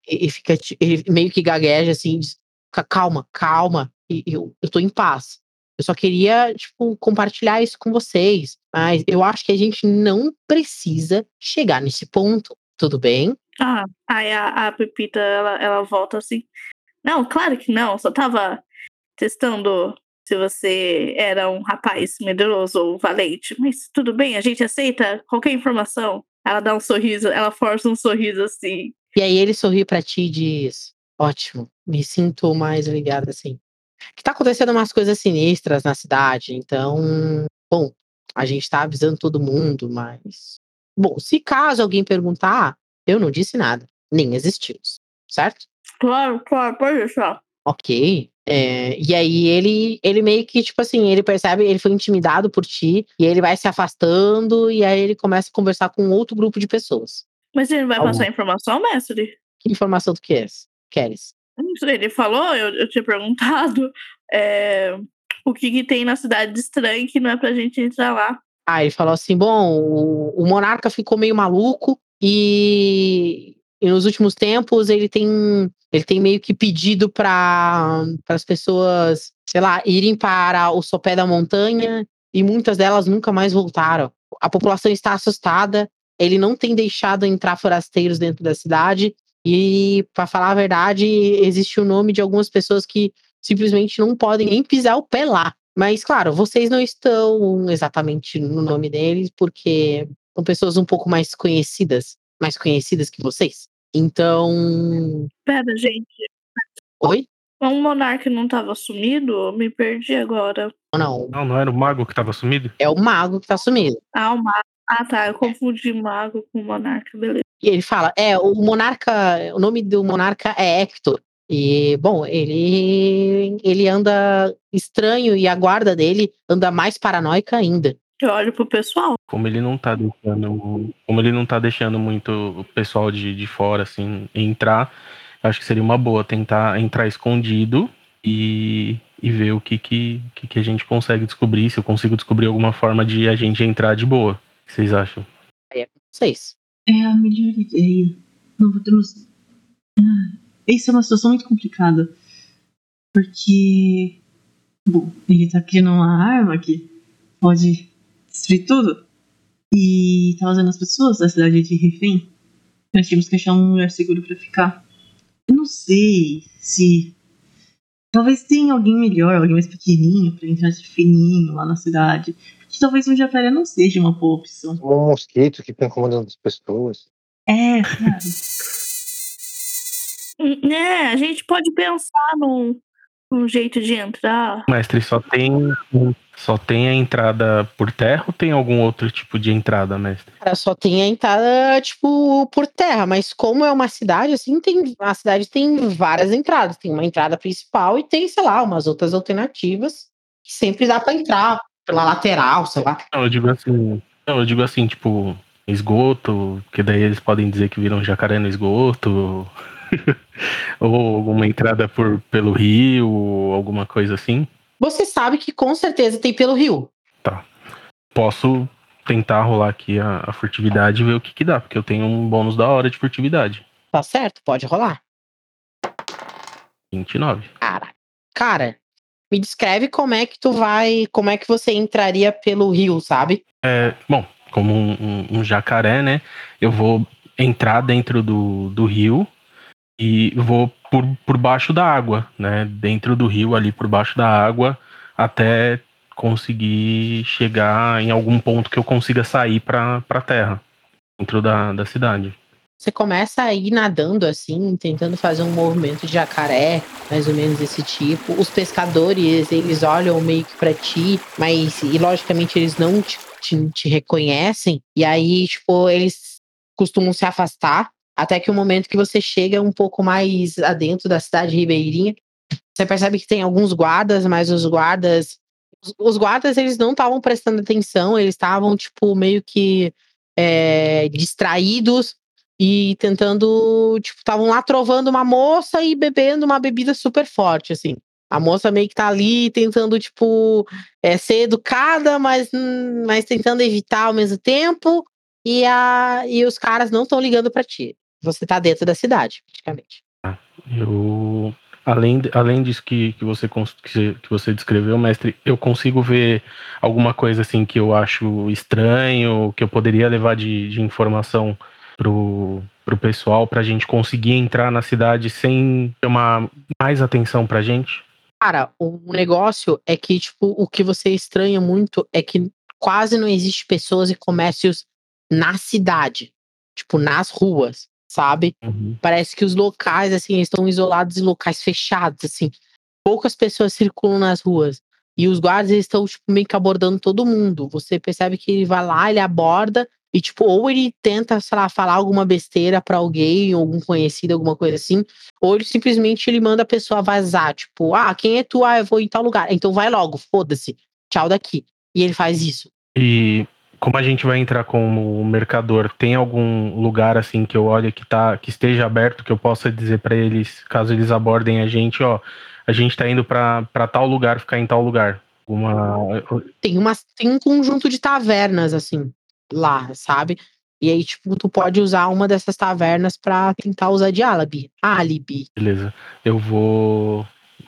B: E, fica, ele meio que gagueja assim, diz, "Ca- calma, calma. Eu, eu tô em paz. Eu só queria, tipo, compartilhar isso com vocês. Mas eu acho que a gente não precisa chegar nesse ponto. Tudo bem?
G: Ah, aí a, a Pepita, ela, ela volta assim. Não, claro que não. Só tava testando se você era um rapaz medroso ou valente. Mas tudo bem, a gente aceita qualquer informação. Ela dá um sorriso, ela força um sorriso assim.
B: E aí ele sorri pra ti e diz: Ótimo, me sinto mais ligado assim. Que tá acontecendo umas coisas sinistras na cidade, então, bom, a gente tá avisando todo mundo, mas. Bom, se caso alguém perguntar, eu não disse nada, nem existimos, certo?
G: Claro, claro, pode deixar.
B: Ok. É, e aí ele, ele meio que, tipo assim, ele percebe, ele foi intimidado por ti, e ele vai se afastando, e aí ele começa a conversar com outro grupo de pessoas.
G: Mas ele vai
B: Algum.
G: passar informação, mestre?
B: Que informação tu queres? Queres?
G: Não sei, Ele falou, eu, eu tinha perguntado é, o que, que tem na cidade de estranho que não é pra gente entrar lá.
B: Ah, ele falou assim: bom, o, o monarca ficou meio maluco e, e nos últimos tempos ele tem, ele tem meio que pedido para as pessoas, sei lá, irem para o sopé da montanha e muitas delas nunca mais voltaram. A população está assustada, ele não tem deixado entrar forasteiros dentro da cidade e, para falar a verdade, existe o nome de algumas pessoas que simplesmente não podem nem pisar o pé lá. Mas, claro, vocês não estão exatamente no nome deles, porque são pessoas um pouco mais conhecidas, mais conhecidas que vocês. Então.
G: Pera, gente.
B: Oi?
G: Um monarca não tava sumido? Eu Me perdi agora.
B: Não,
D: Não, não era o mago que tava sumido?
B: é o mago que tá sumido.
G: Ah, o mago. Ah, tá. Eu confundi mago com monarca, beleza.
B: E ele fala: é, o monarca, o nome do monarca é Hector. E, bom, ele ele anda estranho e a guarda dele anda mais paranoica ainda.
G: Eu olho pro pessoal.
D: Como ele não tá deixando. Como ele não tá deixando muito o pessoal de, de fora, assim, entrar, acho que seria uma boa tentar entrar escondido e, e ver o que, que, que, que a gente consegue descobrir, se eu consigo descobrir alguma forma de a gente entrar de boa. O que vocês acham?
B: Aí é vocês.
E: É a melhor ideia. Não podemos. Ah, isso é uma situação muito complicada. Porque. Bom, ele tá criando uma arma que pode destruir tudo. E tá usando as pessoas da cidade de refém. Nós tínhamos que achar um lugar seguro pra ficar. Eu não sei se. Talvez tenha alguém melhor, alguém mais pequenininho, pra entrar de fininho lá na cidade. Que talvez um jacaré não seja uma boa opção.
C: Um mosquito que fica incomodando as pessoas.
E: É, sabe?
G: Hum, É, a gente pode pensar num, num jeito de entrar.
D: Mestre, só tem. Só tem a entrada por terra ou tem algum outro tipo de entrada, mestre?
B: Cara, só tem a entrada, tipo, por terra, mas como é uma cidade, assim, tem. A cidade tem várias entradas. Tem uma entrada principal e tem, sei lá, umas outras alternativas que sempre dá pra entrar pela lateral, sei lá.
D: Não, eu digo assim. Não, eu digo assim, tipo, esgoto, que daí eles podem dizer que viram jacaré no esgoto. ou alguma entrada por, pelo rio, alguma coisa assim.
B: Você sabe que com certeza tem pelo rio.
D: Posso tentar rolar aqui a, a furtividade e ver o que, que dá, porque eu tenho um bônus da hora de furtividade.
B: Tá certo, pode rolar.
D: 29.
B: Cara, cara, me descreve como é que tu vai, como é que você entraria pelo rio, sabe?
D: É, bom, como um, um- um jacaré, né? Eu vou entrar dentro do, do rio e vou por, por baixo da água, né? Dentro do rio, ali por baixo da água, até conseguir chegar em algum ponto que eu consiga sair para a terra, dentro da, da cidade.
B: Você começa a ir nadando assim, tentando fazer um movimento de jacaré, mais ou menos desse tipo. Os pescadores, eles olham meio que pra ti, mas e logicamente eles não te, te, te reconhecem. E aí, tipo, eles costumam se afastar até que o momento que você chega um pouco mais adentro da cidade ribeirinha, você percebe que tem alguns guardas, mas os guardas os, os guardas eles não estavam prestando atenção, eles estavam tipo meio que é, distraídos e tentando, tipo, estavam lá trovando uma moça e bebendo uma bebida super forte, assim. A moça meio que tá ali tentando, tipo, é, ser educada, mas, mas tentando evitar ao mesmo tempo. E, a, e os caras não estão ligando pra ti. Você tá dentro da cidade, praticamente.
D: Eu, além, além disso que, que, você, que você descreveu, mestre, eu consigo ver alguma coisa assim que eu acho estranho, que eu poderia levar de, de informação pro, pro pessoal pra gente conseguir entrar na cidade sem chamar mais atenção pra gente.
B: Cara, o negócio é que, tipo, o que você estranha muito é que quase não existe pessoas e comércios na cidade. Tipo, nas ruas, sabe? Parece que os locais, assim, estão isolados em locais fechados, assim. Poucas pessoas circulam nas ruas. E os guardas, estão, tipo, meio que abordando todo mundo. Você percebe que ele vai lá, ele aborda e, tipo, ou ele tenta, sei lá, falar alguma besteira pra alguém, algum conhecido, alguma coisa assim, ou ele simplesmente ele manda a pessoa vazar, tipo, ah, quem é tu? Ah, eu vou em tal lugar. Então vai logo, foda-se. Tchau daqui. E ele faz isso.
D: E como a gente vai entrar como mercador, tem algum lugar assim que eu olhe que tá que esteja aberto que eu possa dizer pra eles, caso eles abordem a gente, ó, a gente tá indo pra pra tal lugar, ficar em tal lugar. Uma
B: Tem, uma, tem um conjunto de tavernas, assim, lá, sabe? E aí, tipo, tu pode usar uma dessas tavernas pra tentar usar de álibi. Álibi.
D: beleza. Eu vou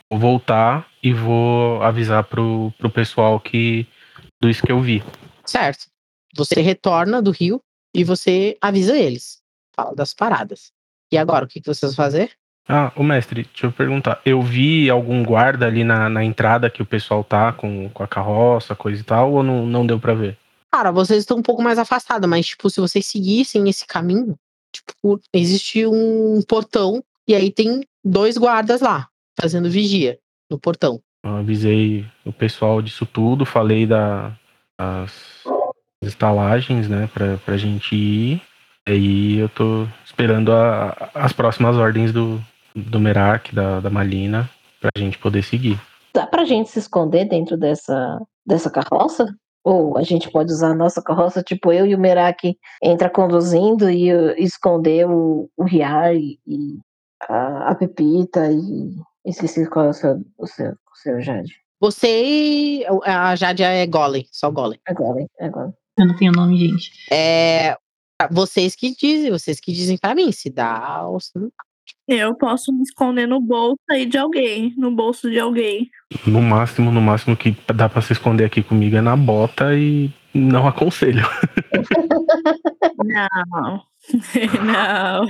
D: vou voltar e vou avisar pro, pro pessoal que do isso que eu vi.
B: Certo. Você retorna do rio e você avisa eles. Fala das paradas. E agora, o que, que vocês vão fazer?
D: Ah, o mestre, deixa eu perguntar. Eu vi algum guarda ali na, na entrada que o pessoal tá com, com a carroça, coisa e tal, ou não, não deu pra ver?
B: Cara, vocês estão um pouco mais afastados, mas, tipo, se vocês seguissem esse caminho, tipo, existe um portão e aí tem dois guardas lá, fazendo vigia no portão.
D: Eu avisei o pessoal disso tudo, falei da, das estalagens, né, pra, pra gente ir. Aí eu tô esperando a- as próximas ordens do, do Merak, da, da Malina, pra gente poder seguir.
F: Dá pra gente se esconder dentro dessa, dessa carroça? Ou a gente pode usar a nossa carroça, tipo eu e o Merak entra conduzindo e uh, esconder o, o Riar e, e a, a Pepita e. Esqueci qual é o seu, o seu, o seu Jade.
B: Você e a Jade é Golem, só Golem.
F: Agora, hein? agora.
E: Eu não tenho nome, gente.
B: É. Vocês que dizem, vocês que dizem pra mim, se dá ou se não dá.
G: Eu posso me esconder no bolso aí de alguém, no bolso de alguém.
D: No máximo, no máximo que dá pra se esconder aqui comigo é na bota e não aconselho.
G: Não. não.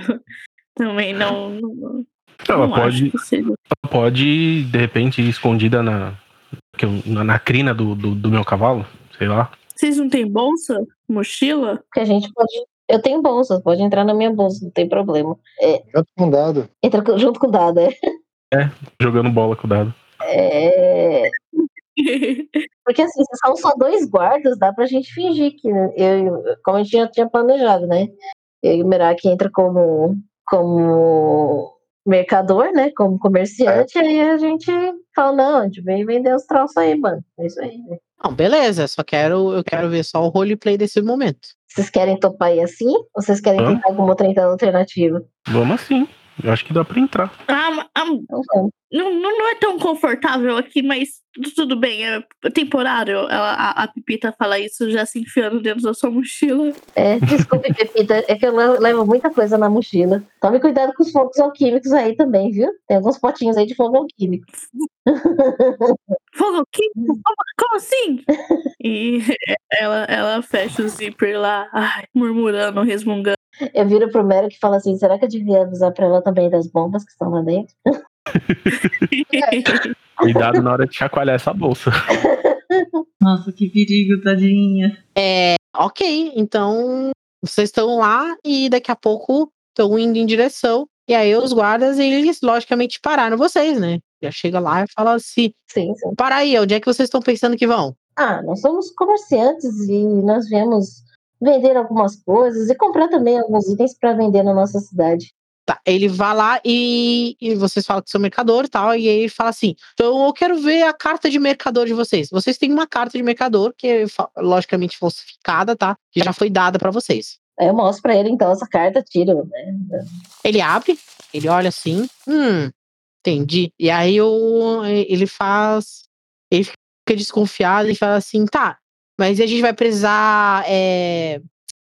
G: Também não. não,
D: Ela
G: não
D: pode, ela pode, de repente, ir escondida na, que eu- na, na crina do, do, do meu cavalo, sei lá.
G: Vocês não têm bolsa? Mochila?
F: Porque a gente pode. Eu tenho bolsa, pode entrar na minha bolsa, não tem problema. É,
C: Junto com o dado.
F: entra junto com o dado, é.
D: Jogando bola com o dado.
F: É, Porque assim, se são só dois guardas, dá pra gente fingir que eu, como a gente já tinha planejado, né? Eu e o Merak entra como, como mercador, né? Como comerciante, aí a gente fala, não, a gente veio vender os troços aí, mano. É isso aí, né?
B: Não, beleza, só quero, eu quero ver só o roleplay desse momento.
F: Vocês querem topar aí assim? Ou vocês querem
D: Hã?
F: tentar alguma outra alternativa?
D: Vamos assim. Eu acho que dá pra entrar.
G: Ah, ah,
F: vamos.
G: não, não, é tão confortável aqui, mas tu- tudo bem, é temporário. Ela, a, a Pipita fala isso já se enfiando dentro da sua mochila.
F: É, desculpe, Pepita, é que eu le- levo muita coisa na mochila. Tome cuidado com os fogos alquímicos aí também, viu? Tem alguns potinhos aí de fogo alquímico.
G: Fogo químico? Como, como assim? E ela, ela fecha o zíper lá, ai, murmurando, resmungando.
F: Eu viro pro Mero que fala assim: será que eu devia avisar pra ela também das bombas que estão lá dentro?
D: Cuidado na hora de chacoalhar essa bolsa.
E: Nossa, que perigo, tadinha.
B: É, ok, então vocês estão lá e daqui a pouco estão indo em direção. E aí os guardas, eles logicamente pararam vocês, né? Já chega lá e fala assim:
F: Sim, sim.
B: para aí, onde é que vocês estão pensando que vão?
F: Ah, nós somos comerciantes e nós viemos vender algumas coisas e comprar também alguns itens para vender na nossa cidade.
B: Tá, ele vai lá e, e vocês falam que são mercador e tal, e aí ele fala assim: então eu quero ver a carta de mercador de vocês. Vocês têm uma carta de mercador que é logicamente falsificada, tá? Que já foi dada para vocês.
F: Aí eu mostro pra ele então essa carta, tiro, né?
B: Ele abre, ele olha assim, hum, entendi. E aí o, ele faz. Ele fica desconfiado e fala assim: tá, mas a gente vai precisar é,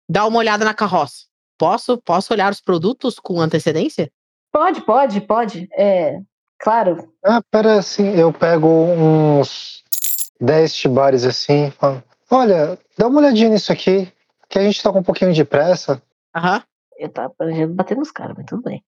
B: dar uma olhada na carroça. Posso, posso olhar os produtos com antecedência?
F: Pode, pode, pode. É, claro.
C: Ah, pera assim, eu pego uns 10 tibares assim, falo, olha, dá uma olhadinha nisso aqui, que a gente tá com um pouquinho de pressa.
B: Aham.
F: Eu tava planejando bater nos caras, mas tudo bem.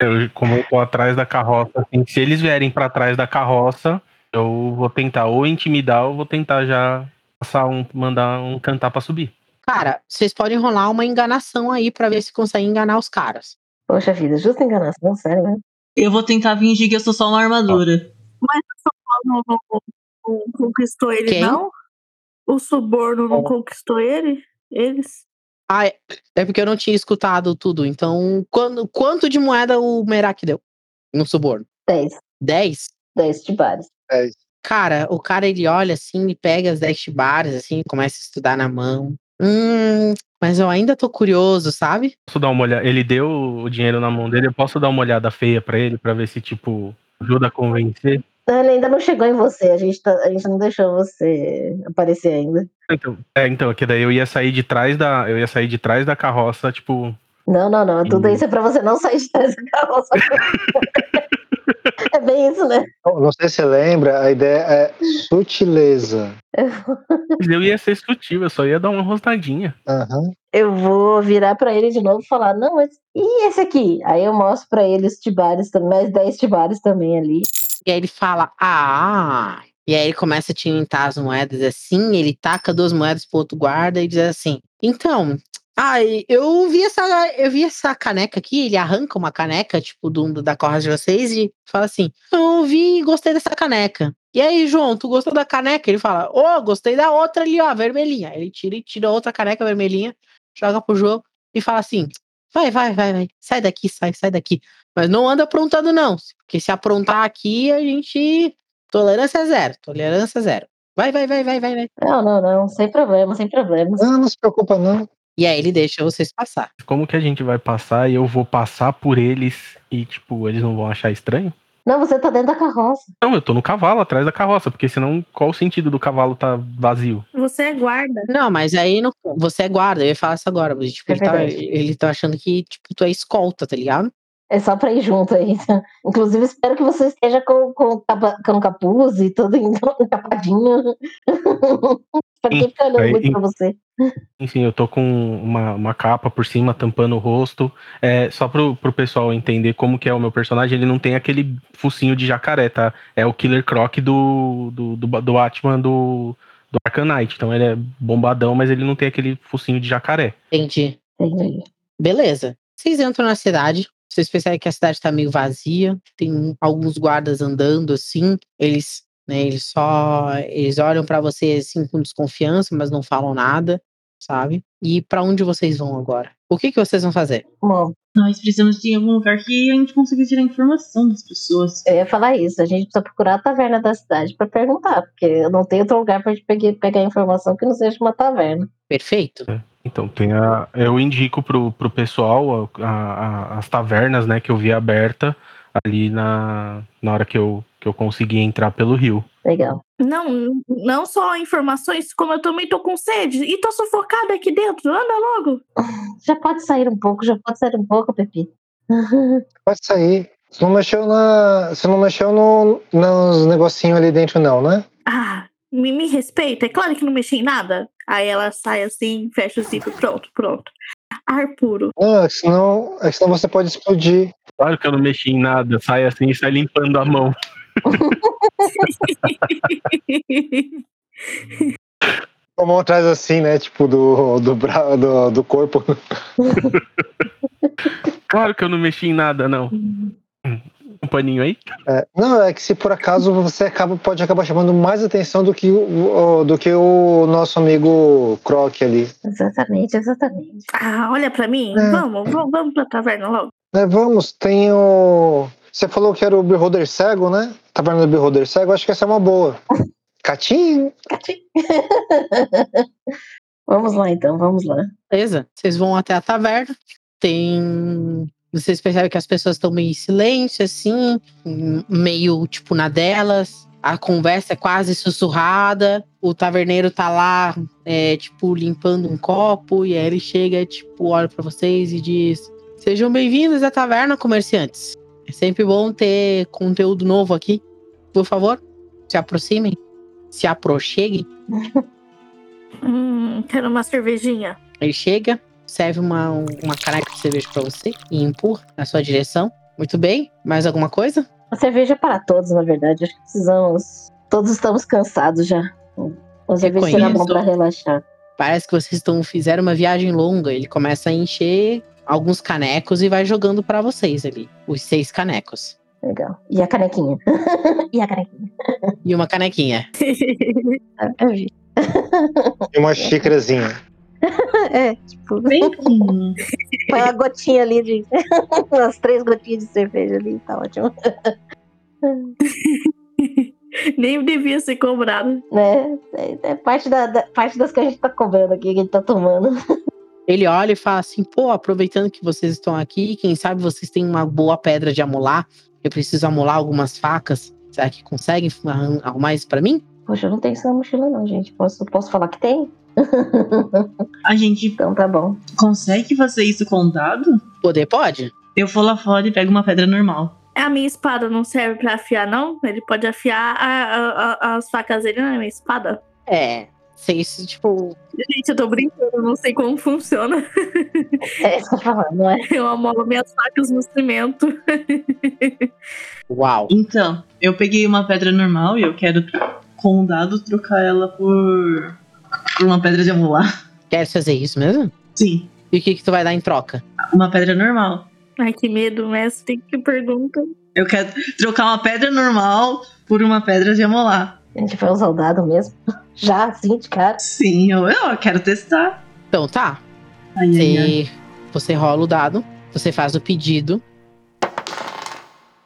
D: Eu, como eu tô atrás da carroça, assim, se eles vierem pra trás da carroça, eu vou tentar ou intimidar ou vou tentar já passar um, mandar um cantar pra subir.
B: Cara, vocês podem rolar uma enganação aí pra ver se conseguem enganar os caras.
F: Poxa vida, justa enganação, sério, né?
E: Eu vou tentar fingir que eu sou só uma armadura.
G: Não, não, não, não conquistou ele,
B: Quem?
G: não? O suborno não conquistou ele? Eles?
B: Ah, é, é porque eu não tinha escutado tudo. Então, quando, quanto de moeda o Merak deu no suborno?
F: 10.
B: 10?
F: 10 tibares.
B: Cara, o cara ele olha assim e pega as 10 bares assim, começa a estudar na mão. Hum, mas eu ainda tô curioso, sabe?
D: Posso dar uma olhada? Ele deu o dinheiro na mão dele, eu posso dar uma olhada feia pra ele, pra ver se, tipo, ajuda a convencer?
F: Ele ainda não chegou em você, a gente, tá- a gente não deixou você aparecer ainda.
D: Então, é, então, que daí eu ia sair de trás da. Eu ia sair de trás da carroça, tipo.
F: Não, não, não. Tudo
D: Hum.
F: isso é pra você não sair de trás da carroça. é bem isso, né?
C: Não não sei se você lembra, a ideia é sutileza.
D: Eu ia ser sutil, eu só ia dar uma rosnadinha.
C: Aham.
F: Eu vou virar pra ele de novo e falar: Não, mas e esse aqui? Aí eu mostro pra ele os tibares, também, mais 10 tibares também ali.
B: E aí ele fala, ah. E aí ele começa a tilintar as moedas assim, ele taca duas moedas pro outro guarda e diz assim: Então, ai, eu vi essa, eu vi essa caneca aqui, ele arranca uma caneca, tipo, do, da corra de vocês, e fala assim: Eu vi e gostei dessa caneca. E aí, João, tu gostou da caneca? Ele fala, ô, gostei da outra ali, ó, vermelhinha. Ele tira e tira outra caneca vermelhinha, joga pro João e fala assim: vai, vai, vai, vai, sai daqui, sai, sai daqui. Mas não anda aprontando, não. Porque se aprontar aqui, a gente. Tolerância zero. Tolerância zero. Vai, vai, vai, vai, vai, vai.
F: Não, não, não, sem problema, sem problemas.
C: Não, não se preocupa, não.
B: E aí ele deixa vocês passar.
D: Como que a gente vai passar e eu vou passar por eles e, tipo, eles não vão achar estranho?
F: Não, você tá dentro da carroça.
D: Não, eu tô no cavalo, atrás da carroça, porque senão qual o sentido do cavalo tá vazio?
G: Você é guarda.
B: Não, mas aí não, você é guarda, eu ia falar isso agora. Mas, tipo,
F: É
B: ele, tá, ele tá achando que tipo, tu é escolta, tá ligado?
F: É só pra ir junto aí. Inclusive, espero que você esteja com, com, capa- com capuz e tudo encapadinho. pra quem ficar olhando
D: Aí,
F: muito
D: em-
F: pra você.
D: Enfim, eu tô com uma, uma capa por cima, tampando o rosto. É, só pro, pro pessoal entender como que é o meu personagem, ele não tem aquele focinho de jacaré, tá? É o Killer Croc do, do, do, do Batman do, do Arcanite. Então ele é bombadão, mas ele não tem aquele focinho de jacaré.
B: Entendi.
F: Entendi.
B: Beleza. Vocês entram na cidade. Vocês percebem que a cidade tá meio vazia. Tem alguns guardas andando assim. Eles, né, eles só. Eles olham pra vocês assim com desconfiança, mas não falam nada, sabe? E pra onde vocês vão agora? O que, que vocês vão fazer?
F: Bom,
E: Nós precisamos de algum lugar que a gente consiga tirar informação das pessoas.
F: eu ia falar isso. A gente precisa procurar a taverna da cidade pra perguntar, porque eu não tenho outro lugar pra gente pegar, pegar informação que não seja uma taverna.
B: Perfeito.
D: Então, tem a, eu indico pro, pro pessoal a- a- as tavernas, né, que eu vi aberta ali na, na hora que eu, que eu consegui entrar pelo rio.
F: Legal.
G: Não, não só informações, como eu também tô com sede e tô sufocada aqui dentro. Anda logo.
F: Já pode sair um pouco, já pode sair um pouco, Pepi.
C: Pode sair. Você não mexeu na. Você não mexeu no, nos negocinhos ali dentro, não, né?
G: Ah, me, me respeita. É claro que não mexi em nada. Aí ela sai assim, fecha o zíper. Pronto, pronto. Ar puro.
C: Que senão, senão você pode explodir.
D: Claro que eu não mexi em nada, sai assim e sai limpando a mão.
C: A mão atrás assim, né? Tipo, do, do, bra... do, do corpo.
D: Claro que eu não mexi em nada, não. Um paninho aí?
C: É, não, é que se por acaso você acaba, pode acabar chamando mais atenção do que o, o- do que o nosso amigo Croc ali.
F: Exatamente, exatamente.
G: ah, olha pra mim.
C: É.
G: Vamos, vamos, vamos pra taverna logo.
C: É, vamos, tem o. Você falou que era o Beholder Cego, né? Taverna do Beholder Cego, acho que essa é uma boa. Catinho?
F: vamos lá então, vamos lá.
B: Beleza? Vocês vão até a taverna. Tem. Vocês percebem que as pessoas estão meio em silêncio, assim, meio tipo na delas. A conversa é quase sussurrada. O taverneiro tá lá, é, tipo, limpando um copo. E aí ele chega, tipo, olha pra vocês e diz: Sejam bem-vindos à taverna, comerciantes. É sempre bom ter conteúdo novo aqui. Por favor, se aproximem, se aproxeguem.
G: Hum, quero uma cervejinha.
B: Ele chega, serve uma, uma caneca de cerveja pra você e empurra na sua direção. Muito bem. Mais alguma coisa?
F: A cerveja é para todos, na verdade. Acho que precisamos. Todos estamos cansados já. A cerveja será bom para relaxar.
B: Parece que vocês estão fizeram uma viagem longa. Ele começa a encher alguns canecos e vai jogando pra vocês ali. Os seis canecos.
F: Legal. E a canequinha? e a canequinha?
B: E uma canequinha.
F: Eu vi.
C: E uma xícarazinha.
F: É, tipo,
E: Bem,
F: põe uma gotinha ali de. umas três gotinhas de cerveja ali, tá ótimo.
G: Nem devia ser cobrado.
F: Né? É, é parte, da, da- parte das que a gente tá cobrando aqui, que a gente tá tomando.
B: Ele olha e fala assim: pô, aproveitando que vocês estão aqui, quem sabe vocês têm uma boa pedra de amolar. Eu preciso amolar algumas facas. Será que conseguem arrum- arrumar isso pra mim?
F: Poxa, eu não tenho isso na mochila, não, gente. Posso, posso falar que tem?
E: A gente
F: Então tá bom.
E: consegue fazer isso com dado?
B: Poder pode?
E: Eu vou lá fora e pego uma pedra normal.
G: A minha espada não serve pra afiar, não? Ele pode afiar a- a- a- as facas dele na minha espada?
B: É. Vocês, tipo.
G: Gente, eu tô brincando, não sei como funciona.
F: É isso que eu tô falando, não é?
G: Eu amolo minhas facas no cimento.
B: Uau.
E: Então, eu peguei uma pedra normal e eu quero, com o dado, trocar ela por uma pedra de amolar.
B: Quer fazer isso mesmo?
E: Sim,
B: E o que, que tu vai dar em troca?
E: uma pedra normal.
G: Ai, que medo, mestre. Que pergunta.
E: Eu quero trocar uma pedra normal por uma pedra de amolar.
F: A gente vai usar o dado mesmo. Já, assim, de cara.
E: Sim, eu, eu quero testar.
B: Então tá.
E: Ai, ai, ai.
B: Você, você rola o dado, você faz o pedido.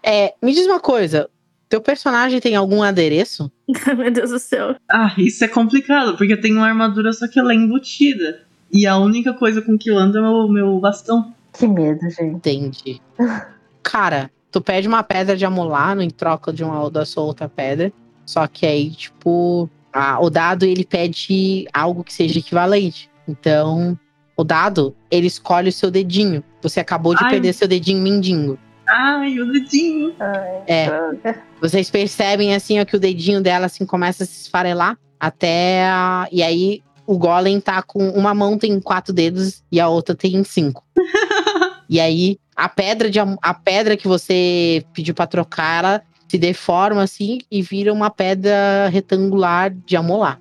B: É, me diz uma coisa. Teu personagem tem algum adereço?
G: Meu Deus do céu.
E: Ah, isso é complicado, porque eu tenho uma armadura, só que ela é embutida. E a única coisa com que eu ando é o meu bastão.
F: Que medo, gente.
B: Entendi. Cara, tu pede uma pedra de amolar em troca de uma da sua outra pedra. Só que aí, tipo, a- o dado ele pede algo que seja equivalente. Então, o dado, ele escolhe o seu dedinho. Você acabou de
E: Ai.
B: perder seu dedinho mindingo.
E: Ai, o dedinho.
F: Ai,
B: É.
F: droga.
B: Vocês percebem assim ó, que o dedinho dela assim começa a se esfarelar até a... e aí o golem tá com uma mão tem quatro dedos e a outra tem cinco. e aí a pedra de a pedra que você pediu pra trocar ela se deforma assim e vira uma pedra retangular de amolar.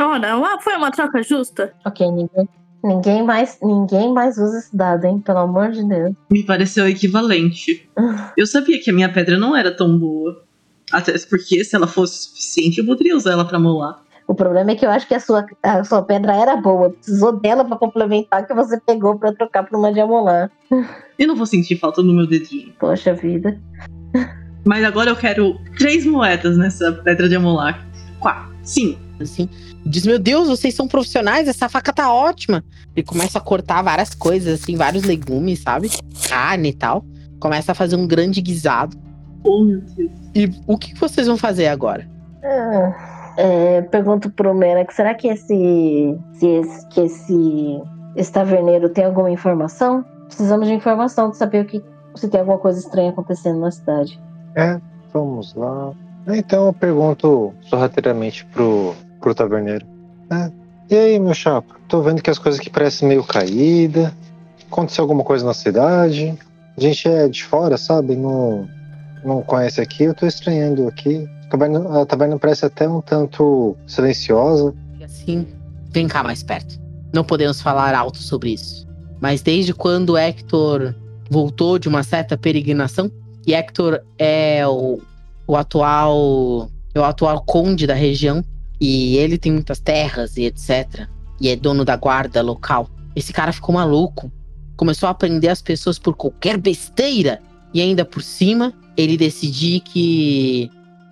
G: Ora, foi uma troca justa?
F: Ok, ninguém, ninguém, mais, ninguém mais usa esse dado, hein? Pelo amor de Deus.
E: Me pareceu equivalente. Eu sabia que a minha pedra não era tão boa. Até porque se ela fosse suficiente, eu poderia usar ela pra molar.
F: O problema é que eu acho que a sua, a sua pedra era boa. Precisou dela pra complementar que você pegou pra trocar por uma de amolar.
E: Eu não vou sentir falta no meu dedinho.
F: Poxa vida.
E: Mas agora eu quero três moedas nessa pedra de amolar. Quatro. Cinco.
B: Assim. Diz: Meu Deus, vocês são profissionais, essa faca tá ótima. Ele começa a cortar várias coisas, assim, vários legumes, sabe? Carne e tal. Começa a fazer um grande guisado.
E: Oh, meu Deus.
B: E o que vocês vão fazer agora?
F: Ah, é, pergunto pro Merak, será que esse, se esse, que esse, esse taverneiro tem alguma informação? Precisamos de informação, de saber o que, se tem alguma coisa estranha acontecendo na cidade.
C: É, vamos lá. Então eu pergunto sorrateiramente pro, pro taverneiro. É, e aí, meu chapa? Tô vendo que as coisas aqui parecem meio caídas. Aconteceu alguma coisa na cidade? A gente é de fora, sabe? Não, não conhece aqui. Eu tô estranhando aqui. A taverna, a taverna parece até um tanto silenciosa.
B: E assim, vem cá mais perto. Não podemos falar alto sobre isso. Mas desde quando Hector voltou de uma certa peregrinação, e Hector é o, o atual é o atual conde da região e ele tem muitas terras e etc. E é dono da guarda local. Esse cara ficou maluco. Começou a prender as pessoas por qualquer besteira. E ainda por cima, ele decidiu que.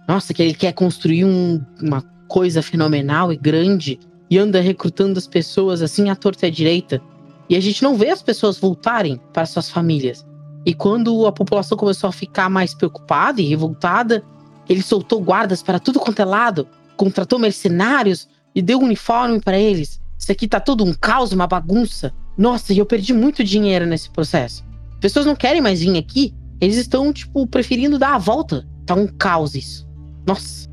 B: Nossa, que ele quer construir um- uma coisa fenomenal e grande. E anda recrutando as pessoas assim à torta e à direita. E a gente não vê as pessoas voltarem para suas famílias. E quando a população começou a ficar mais preocupada e revoltada, ele soltou guardas para tudo quanto é lado, contratou mercenários e deu uniforme para eles. Isso aqui tá tudo um caos, uma bagunça. Nossa, e eu perdi muito dinheiro nesse processo. As pessoas não querem mais vir aqui. Eles estão, tipo, preferindo dar a volta. Tá um caos isso. Nossa.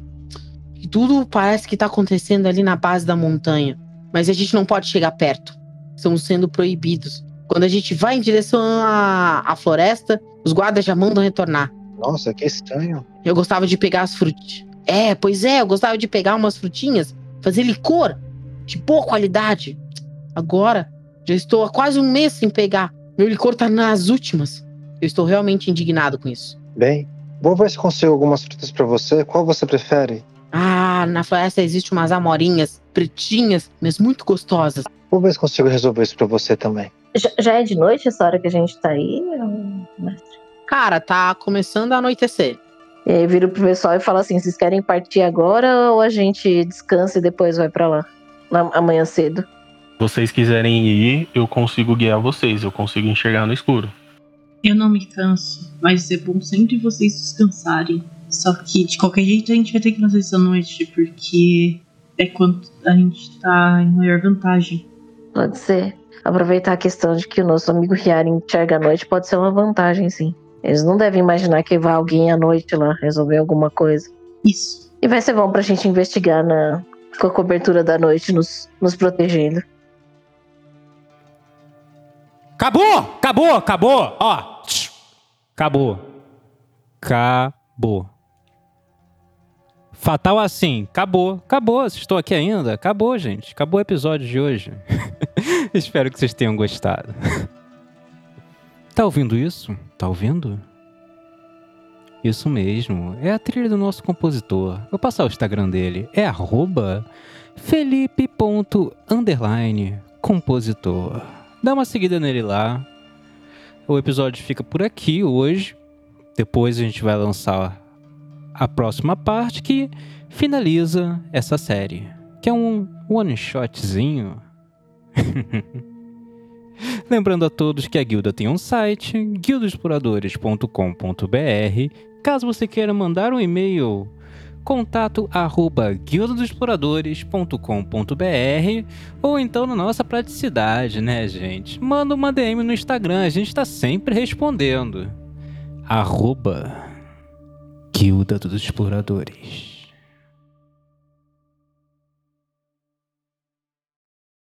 B: E tudo parece que tá acontecendo ali na base da montanha. Mas a gente não pode chegar perto. Estamos sendo proibidos. Quando a gente vai em direção à, à floresta, os guardas já mandam retornar.
C: Nossa, que estranho.
B: Eu gostava de pegar as frutinhas. É, pois é, eu gostava de pegar umas frutinhas, fazer licor de boa qualidade. Agora, já estou há quase um mês sem pegar. Meu licor tá nas últimas. Eu estou realmente indignado com isso.
C: Bem, vou ver se consigo algumas frutas pra você. Qual você prefere?
B: Ah, na floresta existe umas amorinhas pretinhas, mas muito gostosas.
C: Vou ver se consigo resolver isso pra você também.
F: Já, já é de noite essa hora que a gente tá aí? mestre?
B: Cara, tá começando a anoitecer.
F: E aí vira pro pessoal e fala assim: vocês querem partir agora ou a gente descansa e depois vai pra lá? Na- amanhã cedo.
D: Se vocês quiserem ir, eu consigo guiar vocês, eu consigo enxergar no escuro.
E: Eu não me canso, mas é bom sempre vocês descansarem. Só que de qualquer jeito a gente vai ter que fazer isso à noite, porque é quando a gente tá em maior vantagem.
F: Pode ser. Aproveitar a questão de que o nosso amigo Riari enxerga à noite pode ser uma vantagem, sim. Eles não devem imaginar que vai alguém à noite lá resolver alguma coisa.
E: Isso.
F: E vai ser bom pra gente investigar na, com a cobertura da noite nos, nos protegendo.
A: Acabou! Acabou! Acabou! Ó! Acabou. Acabou. Fatal assim. Acabou. Acabou. Vocês estão aqui ainda? Acabou, gente. Acabou o episódio de hoje. Espero que vocês tenham gostado. Tá ouvindo isso? Tá ouvindo? Isso mesmo. É a trilha do nosso compositor. Vou passar o Instagram dele. É arroba felipe.underline dá uma seguida nele lá. O episódio fica por aqui hoje. Depois a gente vai lançar a próxima parte que finaliza essa série, que é um one shotzinho. Lembrando a todos que a guilda tem um site, guildaexploradores.com.br. Caso você queira mandar um e-mail, contato arroba guildadoexploradores.com.br ou então na nossa praticidade, né, gente? Manda uma DM no Instagram, a gente tá sempre respondendo. Arroba Guilda dos Exploradores.